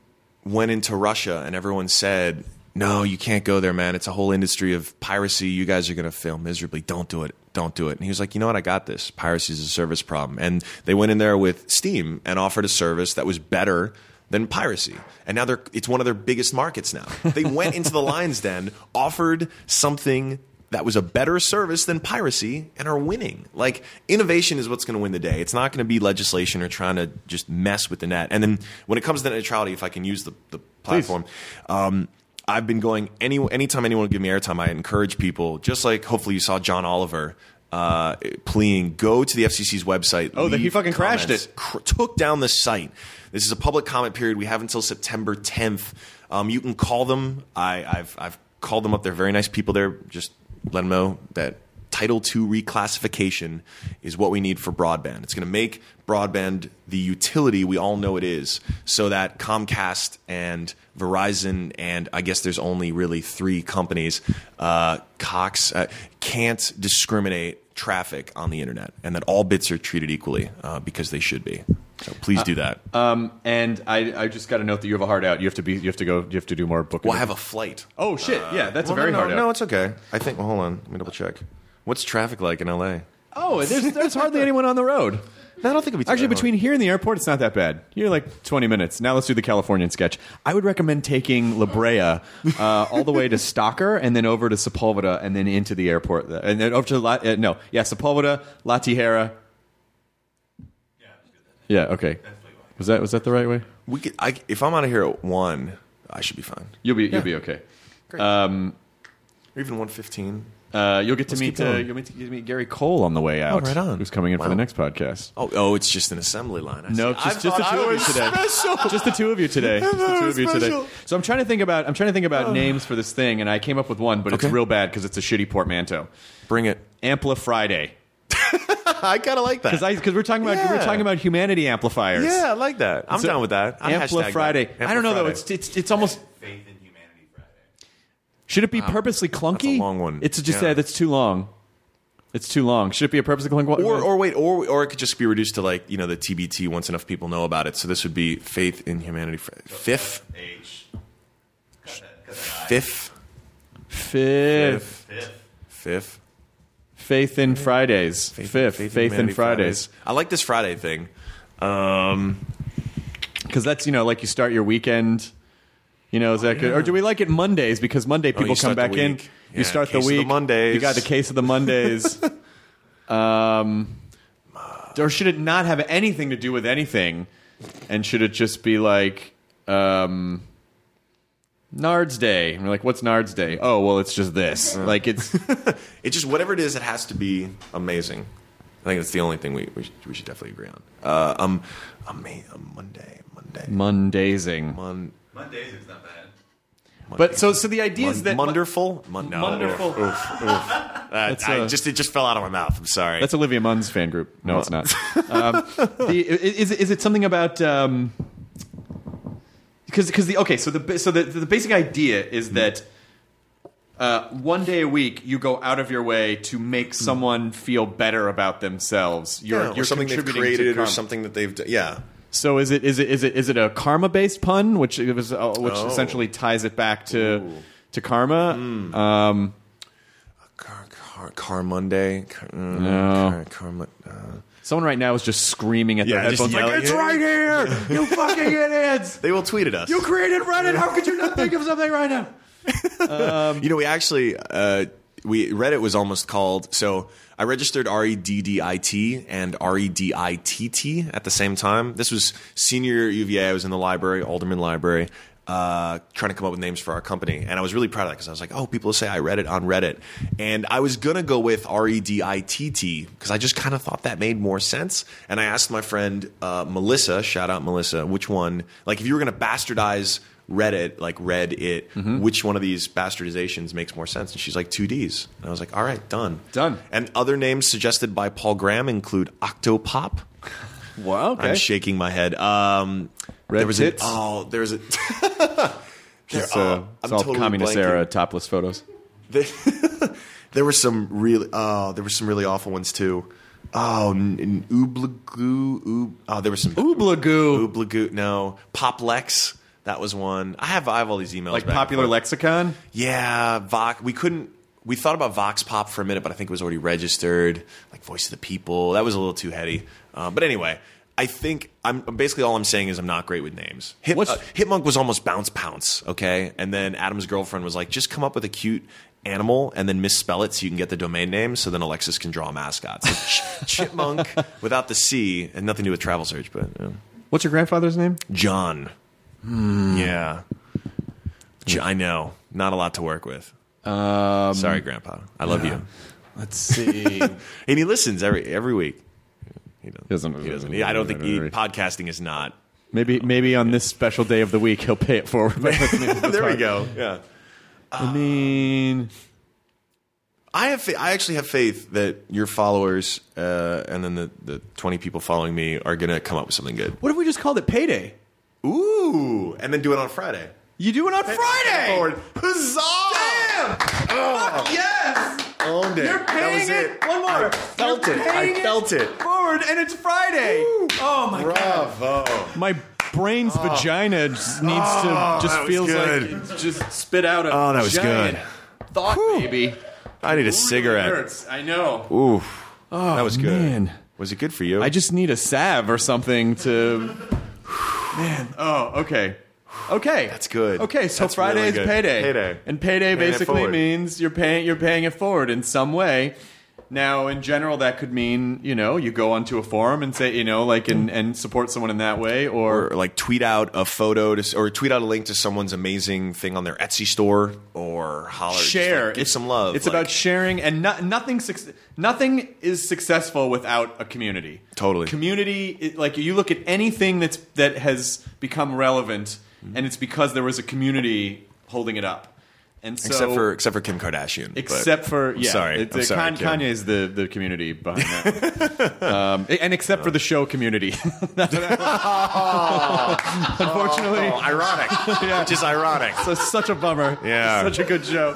went into Russia, and everyone said no, you can't go there, man. It's a whole industry of piracy. You guys are going to fail miserably. Don't do it. Don't do it. And he was like, you know what? I got this. Piracy is a service problem. And they went in there with Steam and offered a service that was better than piracy. And now they're, it's one of their biggest markets now. *laughs* They went into the lion's den, offered something that was a better service than piracy and are winning. Like innovation is what's going to win the day. It's not going to be legislation or trying to just mess with the net. And then when it comes to net neutrality, if I can use the, the platform, um, I've been going any anytime anyone will give me airtime, I encourage people. Just like hopefully you saw John Oliver. Uh, pleading, go to the FCC's website. Oh, that he fucking crashed it. Cr- took down the site. This is a public comment period. We have until September 10th. Um, you can call them. I, I've I've called them up. They're very nice people. There, just let them know that Title II reclassification is what we need for broadband. It's going to make broadband the utility we all know it is, so that Comcast and Verizon and I guess there's only really three companies, uh, Cox, uh, can't discriminate traffic on the internet, and that all bits are treated equally uh, because they should be. So please do that. Um, and I, I just got to note that you have a hard out. You have to be. You have to go. You have to do more booking. well, I have a flight. oh shit! Yeah, that's Well, a very no, hard no, out. No, it's okay. I think. Well, hold on. Let me double check. What's traffic like in LA? oh, there's there's hardly *laughs* anyone on the road. No, I don't think it'd be too Actually, bad. between here and the airport, it's not that bad. You're like 20 minutes. Now let's do the Californian sketch. I would recommend taking La Brea uh, *laughs* all the way to Stocker and then over to Sepulveda and then into the airport. And then over to, La, uh, no, yeah, Sepulveda, La Tijera. Yeah, okay. Was that, was that the right way? we could, I, if I'm out of here at one, I should be fine. You'll be, you'll be okay. Um, Or even one fifteen. Uh, you'll get to Let's meet keep uh, going. you'll meet, get to meet Gary Cole on the way out. right on. Who's coming in for the next podcast? Oh, oh, it's just an assembly line. I No, see. just, I just the thought two I of you was today. special. Just the two of you today. Just the two of you today. special. So I'm trying to think about I'm trying to think about names for this thing, and I came up with one, but it's Okay. real bad because it's a shitty portmanteau. Bring it. Ampli Friday, *laughs* I kind of like that. because because we're talking about we're Yeah. talking about humanity amplifiers. yeah, I like that. I'm So- down with that. I'm Ampli hashtag that. Friday. I don't know though. Friday. It's it's it's almost. Faith in Humanity Friday. Should it be purposely clunky? long one. It's just Yeah. that it's too long. It's too long. Should it be a purposely clunky one? or or wait, or or it could just be reduced to like you know the TBT once enough people know about it. So this would be faith in humanity. Fifth, H. Cut that, cut that I. fifth, fifth. Fifth. fifth. Faith in Fridays. Fifth. Faith, in Humanity Fridays. I like this Friday thing. Um, Because that's you know like you start your weekend. You know, is that good? Or do we like it Mondays because Monday people Oh, come start the back in. week. You start the case of the week. Mondays. You got the case of the Mondays. *laughs* um, or should it not have anything to do with anything? And should it just be like um, Nard's Day? And we're like, what's Nard's Day? Oh, well, it's just this. Like it's *laughs* It's just whatever it is, it has to be amazing. I think that's the only thing we we should, we should definitely agree on. Uh, um, ama- um, Monday, Monday, Mondazing. Mon, Mondays is not bad. But so so the idea is that wonderful, Mon- no, Wonderful. Oof, oof, oof. *laughs* Uh, That's, I uh, just it just fell out of my mouth. I'm sorry. That's Olivia Munn's fan group. No, it's not. *laughs* um, the, is, is it something about? Um, because because the okay, so the so the the basic idea is that uh, one day a week you go out of your way to make someone feel better about themselves. You're, yeah, or you're something they've contributing to created or karma. something that they've done. Yeah. So is it is it is it is it a karma based pun, which it was uh, which Oh. essentially ties it back to Ooh. to karma? Hmm. Um, Car, car, car Monday. Car, mm, No. Car, car, Mon- uh, someone right now is just screaming at Yeah, their just headphones like, yelling. "It's right here! *laughs* You fucking idiots! *laughs* they will tweet at us. You created Reddit. How could you not *laughs* think of something right now?" You know, we actually uh, we Reddit was almost called. So I registered R E D D I T and R E D I T T at the same time. This was senior year at UVA. I was in the library, Alderman Library. Uh, trying to come up with names for our company, and I was really proud of that because I was like, "Oh, people say I read it on Reddit," and I was gonna go with R E D I T T because I just kind of thought that made more sense. And I asked my friend uh, Melissa, shout out Melissa, which one? Like, if you were gonna bastardize Reddit, like read it, which one of these bastardizations makes more sense? And she's like, two Ds. And I was like, all right, done. Done. And other names suggested by Paul Graham include Octopop. *laughs* Wow. I'm shaking my head. Um, Red there was tits? A, *laughs* oh, there's a. It's, uh, I'm it's all totally communist blanking. era topless photos. There, *laughs* there were some really. Oh, there were some really awful ones too. Oh, Ooblegoo. Oob, oh, there was some. Ooblagoo. Ooblegoo. No. Poplex. That was one. I have I have all these emails. Like popular lexicon. Yeah, Vox. We couldn't. We thought about Vox Pop for a minute, but I think it was already registered. Like Voice of the People. That was a little too heady. Uh, but anyway, I think I'm basically all I'm saying is I'm not great with names. Hit, uh, Hipmunk was almost bounce pounce. Okay, and then Adam's girlfriend was like, just come up with a cute animal and then misspell it so you can get the domain name. So then Alexis can draw a mascot. *laughs* Chipmunk without the C and nothing to do with travel search, but. What's your grandfather's name? John. Yeah. I know. Not a lot to work with. Um, Sorry, Grandpa. I love you. Let's see. *laughs* And he listens every every week. He doesn't. Doesn't- He doesn't. He- I don't think he, podcasting is not. maybe maybe on this special day of the week he'll pay it forward. by listening to the there we go. Yeah. I mean, I have. Fa- I actually have faith that your followers uh, and then the, the twenty people following me are gonna come up with something good. what if we just called it payday? Ooh, and then do it on Friday. You do it on Friday. Forward. Huzzah! Damn! yes. Owned it. You're that paying was it. One more. I felt You're it. I felt it. forward, and it's Friday. Oh my god. Bravo. My brain's ah. vagina ah, just needs Oh, to just that feels good. like just spit out a Oh, that was giant thought baby. I need a Really cigarette. hurts. I know. Oof. that oh, was good. man. Was it good for you? I just need a salve or something to. Man. Oh, okay. Okay. That's good. Okay, so That's Friday really is good. payday. Payday. And payday Paying it basically forward. means you're paying you're paying it forward in some way. Now, in general, that could mean you know you go onto a forum and say you know like and, and support someone in that way, or, or like tweet out a photo to, or tweet out a link to someone's amazing thing on their Etsy store or holler share. like, give It's- some love. It's like- about sharing, and no, nothing. Nothing is successful without a community. Totally. community. It, like you look at anything that's that has become relevant, Mm-hmm. and it's because there was a community holding it up. And so, except for except for Kim Kardashian. Except for I'm yeah, sorry. it's, I'm uh, sorry, Kan- Kim. Kanye's the the community behind that, *laughs* um, and except for the show community. *laughs* Unfortunately, Oh, ironic. *laughs* Which is ironic. so such a bummer. Yeah. such a good show.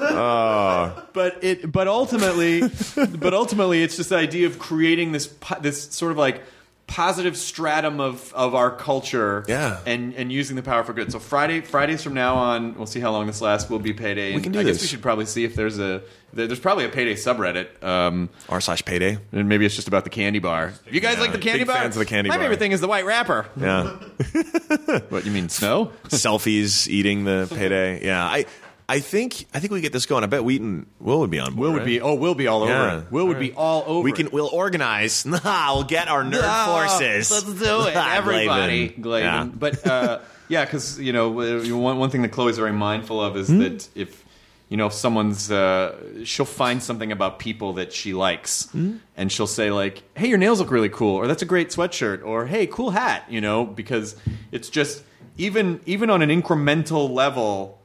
But it, but ultimately, but ultimately, it's just the idea of creating this this sort of like positive stratum of, of our culture. Yeah. and and using the power for good. So Friday, Fridays from now on, we'll see how long this lasts. Will be payday. We can do I guess this. we should probably see if there's a there's probably a payday subreddit. Um, R slash payday. and maybe it's just about the candy bar. You guys Yeah, like the candy big bar? fans of the candy My bar. favorite thing is the white wrapper. Yeah. *laughs* What you mean, snow? *laughs* Selfies eating the payday. Yeah. I I think I think we get this going. I bet Wheaton Wil would be on board. Wil would be. Oh, Will be all over Yeah. it. Wil would be all over. We can we'll organize. Nah, *laughs* we'll get our nerd forces. Let's do it, *laughs* everybody. Glaven. Glaven. Yeah. But uh, *laughs* yeah, because you know one one thing that Chloe's very mindful of Hmm? is that if you know if someone's uh, she'll find something about people that she likes, Hmm? and she'll say like, "Hey, your nails look really cool," or "That's a great sweatshirt," or "Hey, cool hat," you know, because it's just even even on an incremental level.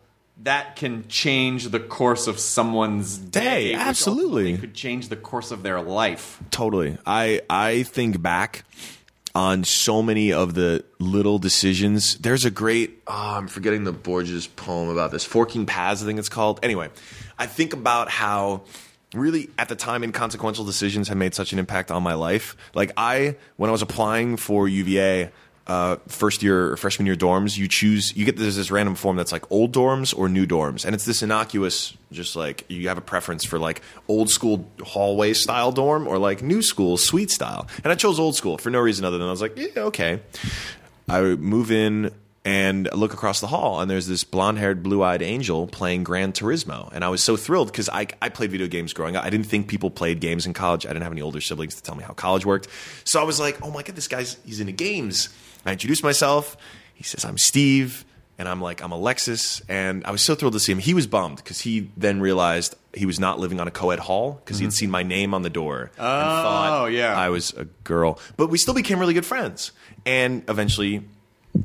That can change the course of someone's day. which absolutely. could change the course of their life. Totally. I I think back on so many of the little decisions. There's a great oh, I'm forgetting the Borges poem about this. Forking Paths, I think it's called. Anyway, I think about how really at the time inconsequential decisions had made such an impact on my life. Like I when I was applying for UVA uh, first year, freshman year dorms, you choose, you get this, this random form that's like old dorms or new dorms. And it's this innocuous, just like you have a preference for like old school hallway style dorm or like new school suite style. And I chose old school for no reason other than I was like, yeah, okay. I move in and look across the hall, and there's this blonde haired, blue eyed angel playing Gran Turismo. And I was so thrilled because I, I played video games growing up. I didn't think people played games in college. I didn't have any older siblings to tell me how college worked. So I was like, oh my God, this guy's he's into games. I introduced myself. He says, I'm Steve. And I'm like, I'm Alexis. And I was so thrilled to see him. He was bummed because he then realized he was not living on a co ed hall because he had mm-hmm. seen my name on the door. and oh, thought yeah. I was a girl. But we still became really good friends. And eventually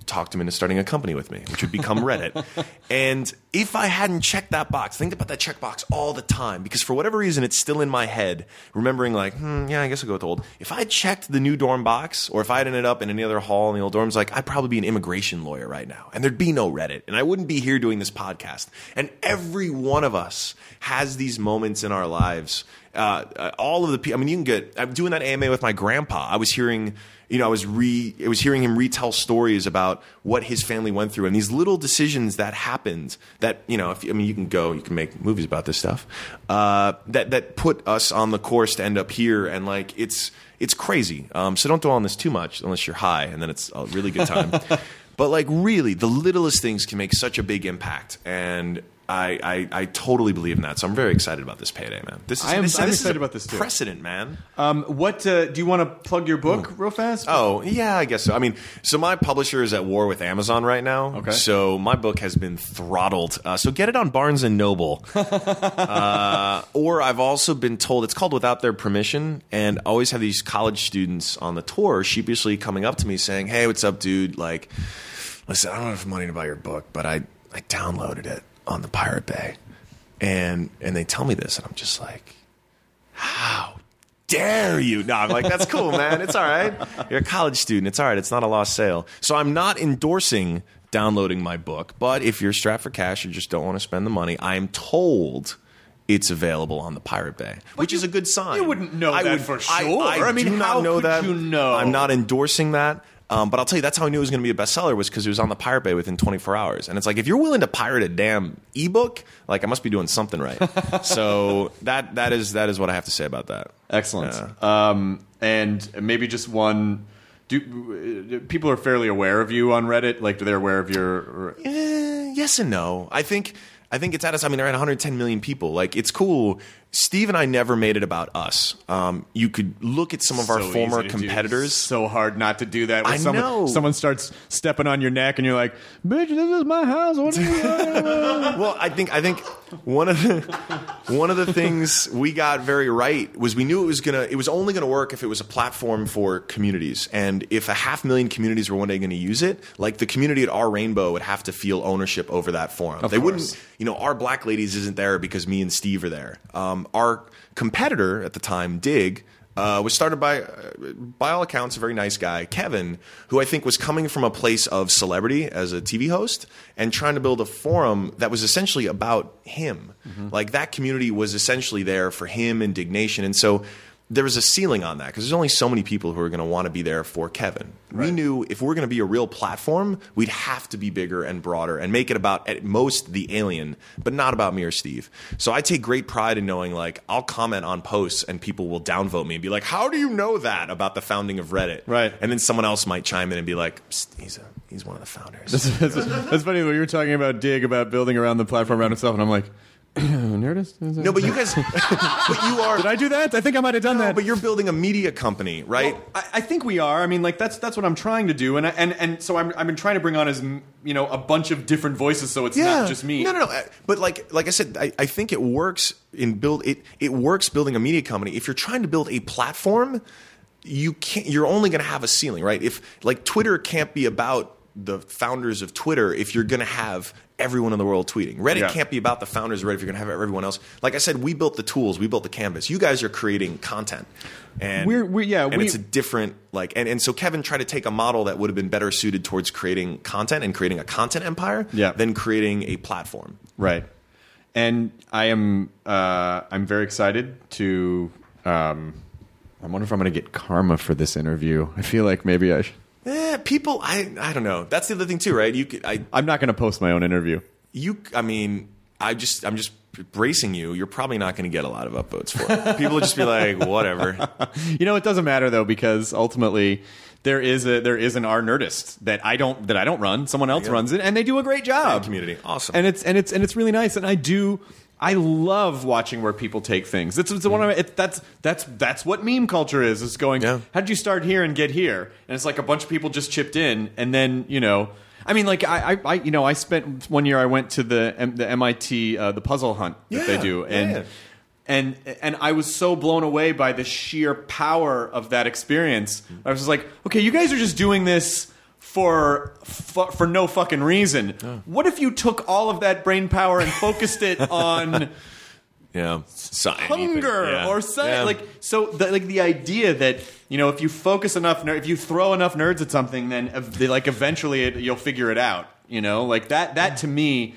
talked him into starting a company with me, which would become Reddit. *laughs* and if I hadn't checked that box, think about that checkbox all the time because for whatever reason it's still in my head, remembering like, hmm, yeah, I guess I'll go with old. If I checked the new dorm box or if I had ended up in any other hall in the old dorms, like I'd probably be an immigration lawyer right now. And there'd be no Reddit. And I wouldn't be here doing this podcast. And every one of us has these moments in our lives uh, uh, all of the people. I mean, you can get. I'm doing that AMA with my grandpa. I was hearing, you know, I was re, I was hearing him retell stories about what his family went through and these little decisions that happened. That you know, if I mean, you can go, you can make movies about this stuff. Uh, that that put us on the course to end up here, and like it's it's crazy. Um, so don't dwell on this too much unless you're high, and then it's a really good time. *laughs* but like really, the littlest things can make such a big impact, and I, I, I totally believe in that. So I'm very excited about this payday, man. This is I am- this, I'm this is excited a about this, too. Precedent, man. Um, what uh, do you want to plug your book real fast? Oh yeah, I guess so. I mean, so my publisher is at war with Amazon right now. Okay. So my book has been throttled. Uh, so get it on Barnes and Noble. *laughs* uh, or I've also been told it's called Without Their Permission, and I always have these college students on the tour sheepishly coming up to me saying, "Hey, what's up, dude? Like, listen, I don't have money to buy your book, but I I downloaded it on the Pirate Bay." And and they tell me this, and I'm just like, how dare you? No, I'm like, that's cool, man. It's all right. You're a college student. It's all right. It's not a lost sale. So I'm not endorsing downloading my book, but if you're strapped for cash or just don't want to spend the money, I am told it's available on the Pirate Bay, which is a good sign. you wouldn't know I that would, for sure. I, I mean, do not how know could that. you know? I'm not endorsing that. Um, but I'll tell you, that's how I knew it was going to be a bestseller was because it was on the Pirate Bay within 24 hours. And it's like, if you're willing to pirate a damn ebook, like I must be doing something right. *laughs* so that that is that is what I have to say about that. Excellent. Um, and maybe just one. Do uh, people are fairly aware of you on Reddit? Like, do they're aware of your? Eh, yes and no. I think I think it's at us. I mean, they're at 110 million people. Like, it's cool. Steve and I never made it about us. Um, you could look at some of our So former competitors. So hard not to do that. When I someone, know. Someone starts stepping on your neck, and you're like, "Bitch, this is my house." What are you *laughs* well, I think I think one of the one of the things we got very right was we knew it was gonna it was only gonna work if it was a platform for communities, and if a half million communities were one day going to use it, like the community at our Rainbow would have to feel ownership over that forum. they course. wouldn't, you know, our Black Ladies isn't there because me and Steve are there. Um, our competitor at the time, Digg. Uh, was started by, uh, by all accounts, a very nice guy, Kevin, who I think was coming from a place of celebrity as a TV host and trying to build a forum that was essentially about him. Like that community was essentially there for him indignation. And so there was a ceiling on that because there's only so many people who are going to want to be there for Kevin. We knew if we're going to be a real platform, we'd have to be bigger and broader and make it about at most the alien, but not about me or Steve. So I take great pride in knowing like I'll comment on posts and people will downvote me and be like, "How do you know that about the founding of Reddit?" Right. And then someone else might chime in and be like, "He's a he's one of the founders." that's, that's funny when you were talking about Digg about building around the platform around itself, and I'm like, *clears throat* "Nerdist." Is that- no, but you guys, *laughs* but you are. did I do that? I think I might have done No, that. but you're building a media company, right? Well, I, I think we are. I mean, like that's that's what I'm trying to do, and I, and and so I'm I've been trying to bring on as you know a bunch of different voices, so it's not just me. No, no, no. Uh, But like, like I said, I, I think it works in build. It it works building a media company. If you're trying to build a platform, you can't. You're only going to have a ceiling, right? If like Twitter can't be about the founders of Twitter, if you're going to have everyone in the world tweeting, Reddit Yeah. can't be about the founders of Reddit. If you're going to have everyone else, like I said, we built the tools, we built the canvas. You guys are creating content, and We're- we- yeah, and we- it's a different like and, and so Kevin tried to take a model that would have been better suited towards creating content and creating a content empire Yeah. than creating a platform. Right. And I am uh, I'm very excited to. Um, I wonder if I'm going to get karma for this interview. I feel like maybe I. Sh- Eh, people, I I don't know. That's the other thing too, right? You could, I I'm not going to post my own interview. you I mean, I just I'm just bracing you. You're probably not going to get a lot of upvotes for it. People will just be like, whatever. *laughs* You know, it doesn't matter though because ultimately there is a there is an R Nerdist that I don't that I don't run. Someone else runs it, and they do a great job. Community. Awesome. and it's and it's and it's really nice. And I do. I love watching where people take things. It's, it's one of it, that's that's that's what meme culture is. It's going. Yeah. How did you start here and get here? And it's like a bunch of people just chipped in, and then you know. I mean, like I, I, I you know, I spent one year. I went to the M- the MIT uh, the puzzle hunt that they do, and yeah. and and I was so blown away by the sheer power of that experience. I was just like, okay, you guys are just doing this for for, for no fucking reason. What if you took all of that brain power and focused it *laughs* on Yeah. Hunger Yeah. or something? Yeah. Like so, the, like the idea that you know, if you focus enough, ner- if you throw enough nerds at something, then ev- like eventually it, you'll figure it out. You know, like that. That to me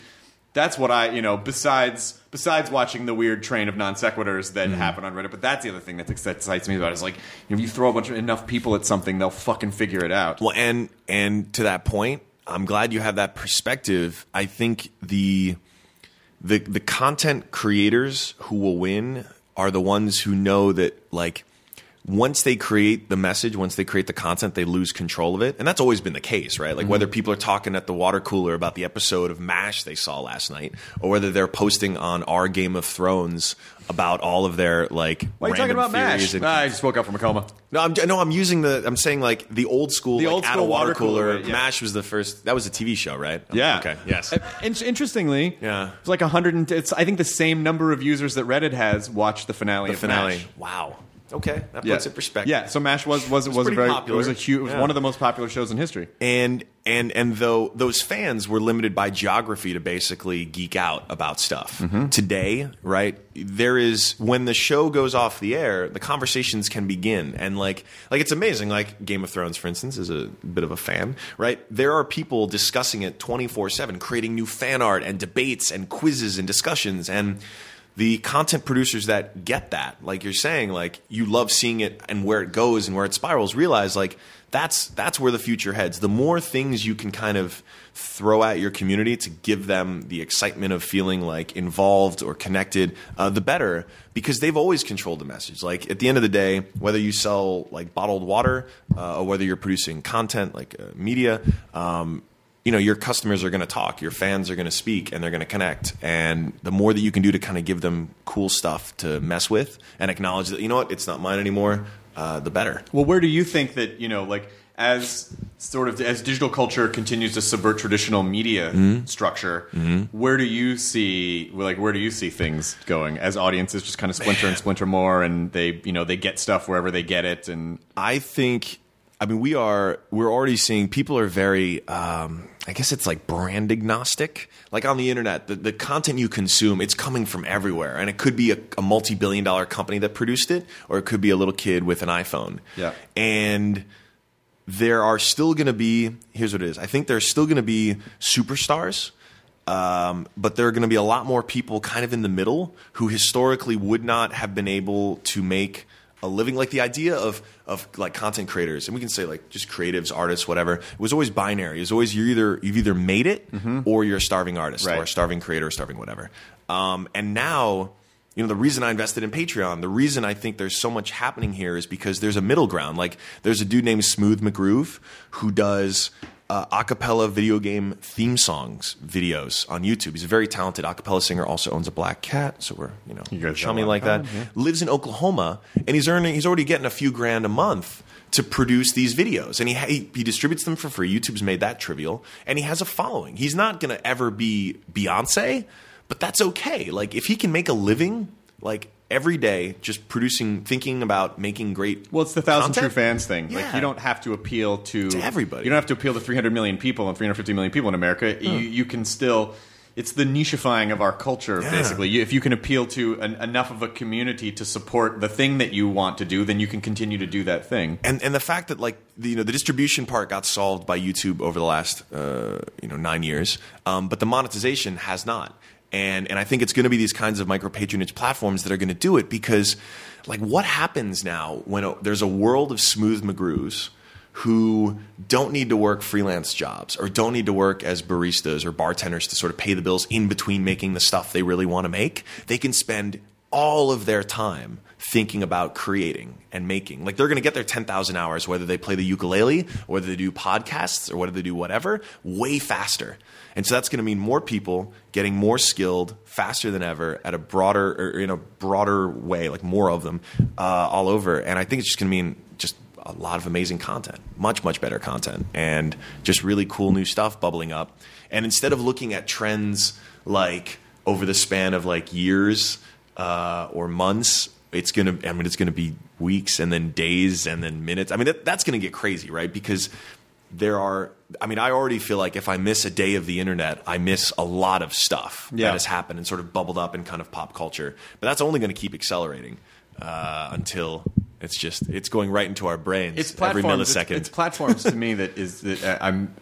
That's what I, you know, besides besides watching the weird train of non sequiturs that mm-hmm. happen on Reddit, but that's the other thing that excites me about it is like, you know, if you throw a bunch of enough people at something, they'll fucking figure it out. Well, and and to that point, I'm glad you have that perspective. I think the the the content creators who will win are the ones who know that like once they create the message, once they create the content, they lose control of it. And that's always been the case, right? Like whether people are talking at the water cooler about the episode of MASH they saw last night, or whether they're posting on our Game of Thrones about all of their like Why are you talking about MASH? and- Ah, I just woke up from a coma. no, I'm no, I'm using the. I'm saying like the old school, The like, old at school a water water cooler, cooler. yeah. Mash was the first. That was a TV show, right? Yeah. Okay. Yes. Uh, in- interestingly, Yeah. it's like a hundred. and It's I think the same number of users that Reddit has watched the finale. The of finale. MASH. Wow. Okay, that Yeah. puts it in perspective. Yeah, so Mash was was was, a very popular. it was a huge it was Yeah. one of the most popular shows in history. and and and though those fans were limited by geography to basically geek out about stuff Mm-hmm. today right there is when the show goes off the air the conversations can begin and like like it's amazing like game of thrones for instance is a bit of a fan right there are people discussing it 24-7 creating new fan art and debates and quizzes and discussions and the content producers that get that, like you're saying, like you love seeing it and where it goes and where it spirals, realize like that's that's where the future heads. The more things you can kind of throw at your community to give them the excitement of feeling like involved or connected, uh, the better, because they've always controlled the message. Like at the end of the day, whether you sell like bottled water uh, or whether you're producing content like uh, media. Um, you know your customers are going to talk your fans are going to speak and they're going to connect. And the more that you can do to kind of give them cool stuff to mess with and acknowledge that you know what it's not mine anymore uh, the better. Well, where do you think that you know, like as sort of as digital culture continues to subvert traditional media Mm-hmm. structure, where do you see like where do you see things going? As audiences just kind of splinter and *sighs* splinter more, and they you know they get stuff wherever they get it, and i think i mean we are we're already seeing people are very um, i guess it's like brand agnostic. Like on the internet the, the content you consume it's coming from everywhere. And it could be a, a multi-billion dollar company that produced it or it could be a little kid with an iphone. Yeah. and there are still going to be here's what it is. I think there's still going to be superstars um, but there are going to be a lot more people kind of in the middle who historically would not have been able to make a living like the idea of of like content creators and we can say like just creatives artists whatever it was always binary. It was always you're either you've either made it or you're a starving artist Right. or a starving creator or starving whatever. Um, and now you know the reason i invested in patreon the reason i think there's so much happening here is because there's a middle ground. Like there's a dude named smooth mcgroove who does uh, acapella video game theme songs videos on YouTube. He's a very talented acapella singer. Also owns a black cat, so we're you know You chummy like that. Lives in Oklahoma, and he's earning. He's already getting a few grand a month to produce these videos, and he he, he distributes them for free. YouTube's made that trivial, and he has a following. He's not going to ever be Beyonce, but that's okay. Like if he can make a living, like every day, just producing, thinking about making great. well, it's the thousand content, true fans thing. Like Yeah. you don't have to appeal to, To everybody. You don't have to appeal to 300 million people and 350 million people in America. You you can still. It's the nichifying of our culture, Yeah. basically. If you can appeal to an, enough of a community to support the thing that you want to do, then you can continue to do that thing. and and the fact that like the, you know the distribution part got solved by YouTube over the last uh, you know nine years, um, but the monetization has not. And and I think it's going to be these kinds of micro patronage platforms that are going to do it because like what happens now when a, there's a world of smooth McGrooves who don't need to work freelance jobs or don't need to work as baristas or bartenders to sort of pay the bills in between making the stuff they really want to make. They can spend all of their time thinking about creating and making. Like they're going to get their 10,000 hours, whether they play the ukulele, or whether they do podcasts, or whether they do whatever, way faster. And so that's going to mean more people getting more skilled faster than ever at a broader, or in a broader way, like more of them uh, all over. And I think it's just going to mean just a lot of amazing content, much, much better content, and just really cool new stuff bubbling up. And instead of looking at trends like over the span of like years uh, or months, it's gonna. I mean, it's gonna be weeks and then days and then minutes. I mean, that, that's gonna get crazy, right? Because there are. I mean, I already feel like if I miss a day of the internet, I miss a lot of stuff Yeah. that has happened and sort of bubbled up in kind of pop culture. But that's only going to keep accelerating uh, until it's just it's going right into our brains it's every platforms. millisecond. It's, it's platforms to me that is that uh, I'm.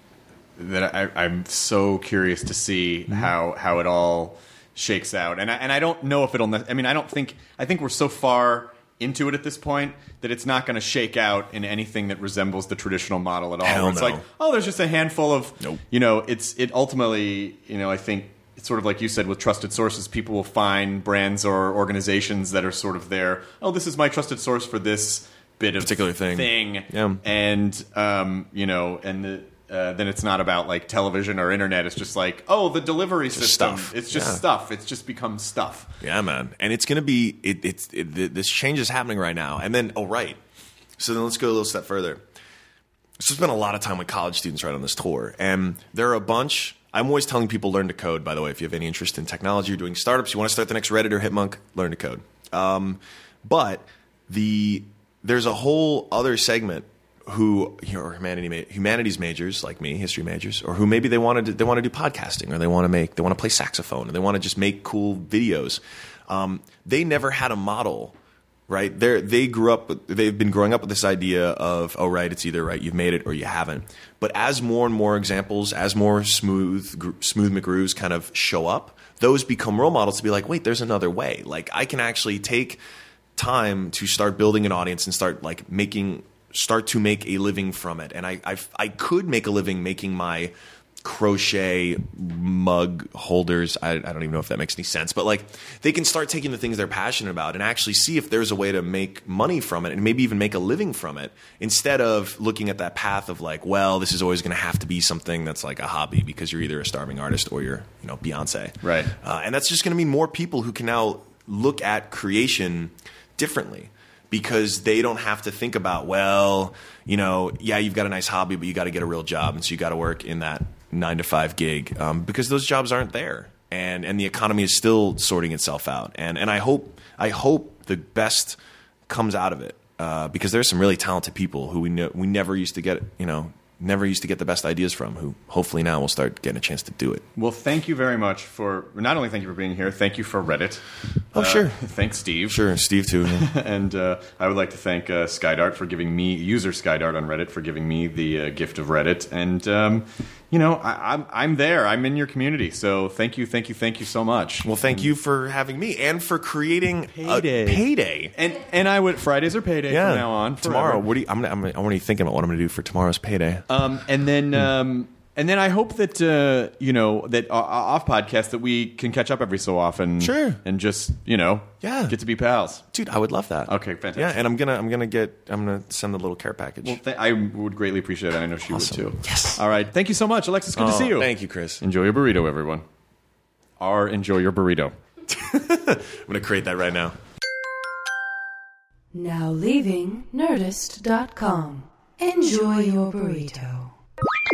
that I, I'm so curious to see how how it all shakes out, and I, and I don't know if it'll. I mean, I don't think I think we're so far into it at this point that it's not going to shake out in anything that resembles the traditional model at all. Hell it's no. like, oh, there's just a handful of, Nope. you know, it's it ultimately, you know, I think it's sort of like you said with trusted sources, people will find brands or organizations that are sort of there. Oh, this is my trusted source for this bit of Particular thing. thing, Yeah. and um, you know, and the, uh, then it's not about like television or internet. It's just like, oh, the delivery system. stuff. It's just Yeah. stuff. It's just become stuff. Yeah, man. And it's going to be it, it's it, this change is happening right now. And then oh right. So then let's go a little step further. So I spent a lot of time with college students right on this tour, and there are a bunch. I'm always telling people learn to code. By the way, if you have any interest in technology, you're doing startups, you want to start the next Reddit or Hipmunk, learn to code. Um, but the there's a whole other segment who are humanity ma- humanities majors like me, history majors, or who maybe they want to they want to do podcasting, or they want to make they want to play saxophone, or they want to just make cool videos. Um, they never had a model right? They they grew up. They've been growing up with this idea of oh right, it's either right you've made it or you haven't. But as more and more examples, as more smooth gr- smooth McGrooves kind of show up, those become role models to be like, wait, there's another way. Like I can actually take time to start building an audience and start like making start to make a living from it. And I I, I could make a living making my crochet mug holders. I, I don't even know if that makes any sense, but like they can start taking the things they're passionate about and actually see if there's a way to make money from it and maybe even make a living from it instead of looking at that path of like, well, this is always going to have to be something that's like a hobby because you're either a starving artist or you're, you know, Beyonce. Right. Uh, and that's just going to mean more people who can now look at creation differently because they don't have to think about, well, you know, yeah, you've got a nice hobby, but you got to get a real job. And so you got to work in that nine to five gig um, because those jobs aren't there. And, and the economy is still sorting itself out. And, and I hope, I hope the best comes out of it uh, because there's some really talented people who we, know, we never used to get, you know, never used to get the best ideas from who hopefully now will start getting a chance to do it. Well, thank you very much for not only thank you for being here, thank you for Reddit. Oh, Uh, sure. Thanks, Steve. Sure, Steve too. yeah. *laughs* and uh, I would like to thank uh, Skydart for giving me user Skydart on Reddit for giving me the uh, gift of Reddit. And um, you know, I, I'm I'm there. I'm in your community. So thank you, thank you, thank you so much. Well, thank you for having me and for creating Payday. a payday. and and I would Fridays are payday Yeah, from now on. tomorrow. What do you? I'm, I'm, I'm already thinking about what I'm going to do for tomorrow's payday. Um, and then um, and then I hope that uh, you know that uh, off podcast that we can catch up every so often. Sure. And just you know, Yeah. get to be pals. Dude, I would love that. Okay, fantastic. Yeah, and I'm gonna I'm gonna get I'm gonna send the little care package. Well, th- I would greatly appreciate it. I know she Awesome. would too. Yes. All right. Thank you so much, Alexis. Good to see you. Thank you, Chris. Enjoy your burrito, everyone. Or enjoy your burrito. *laughs* I'm gonna create that right now. Now leaving Nerdist.com. Enjoy your burrito.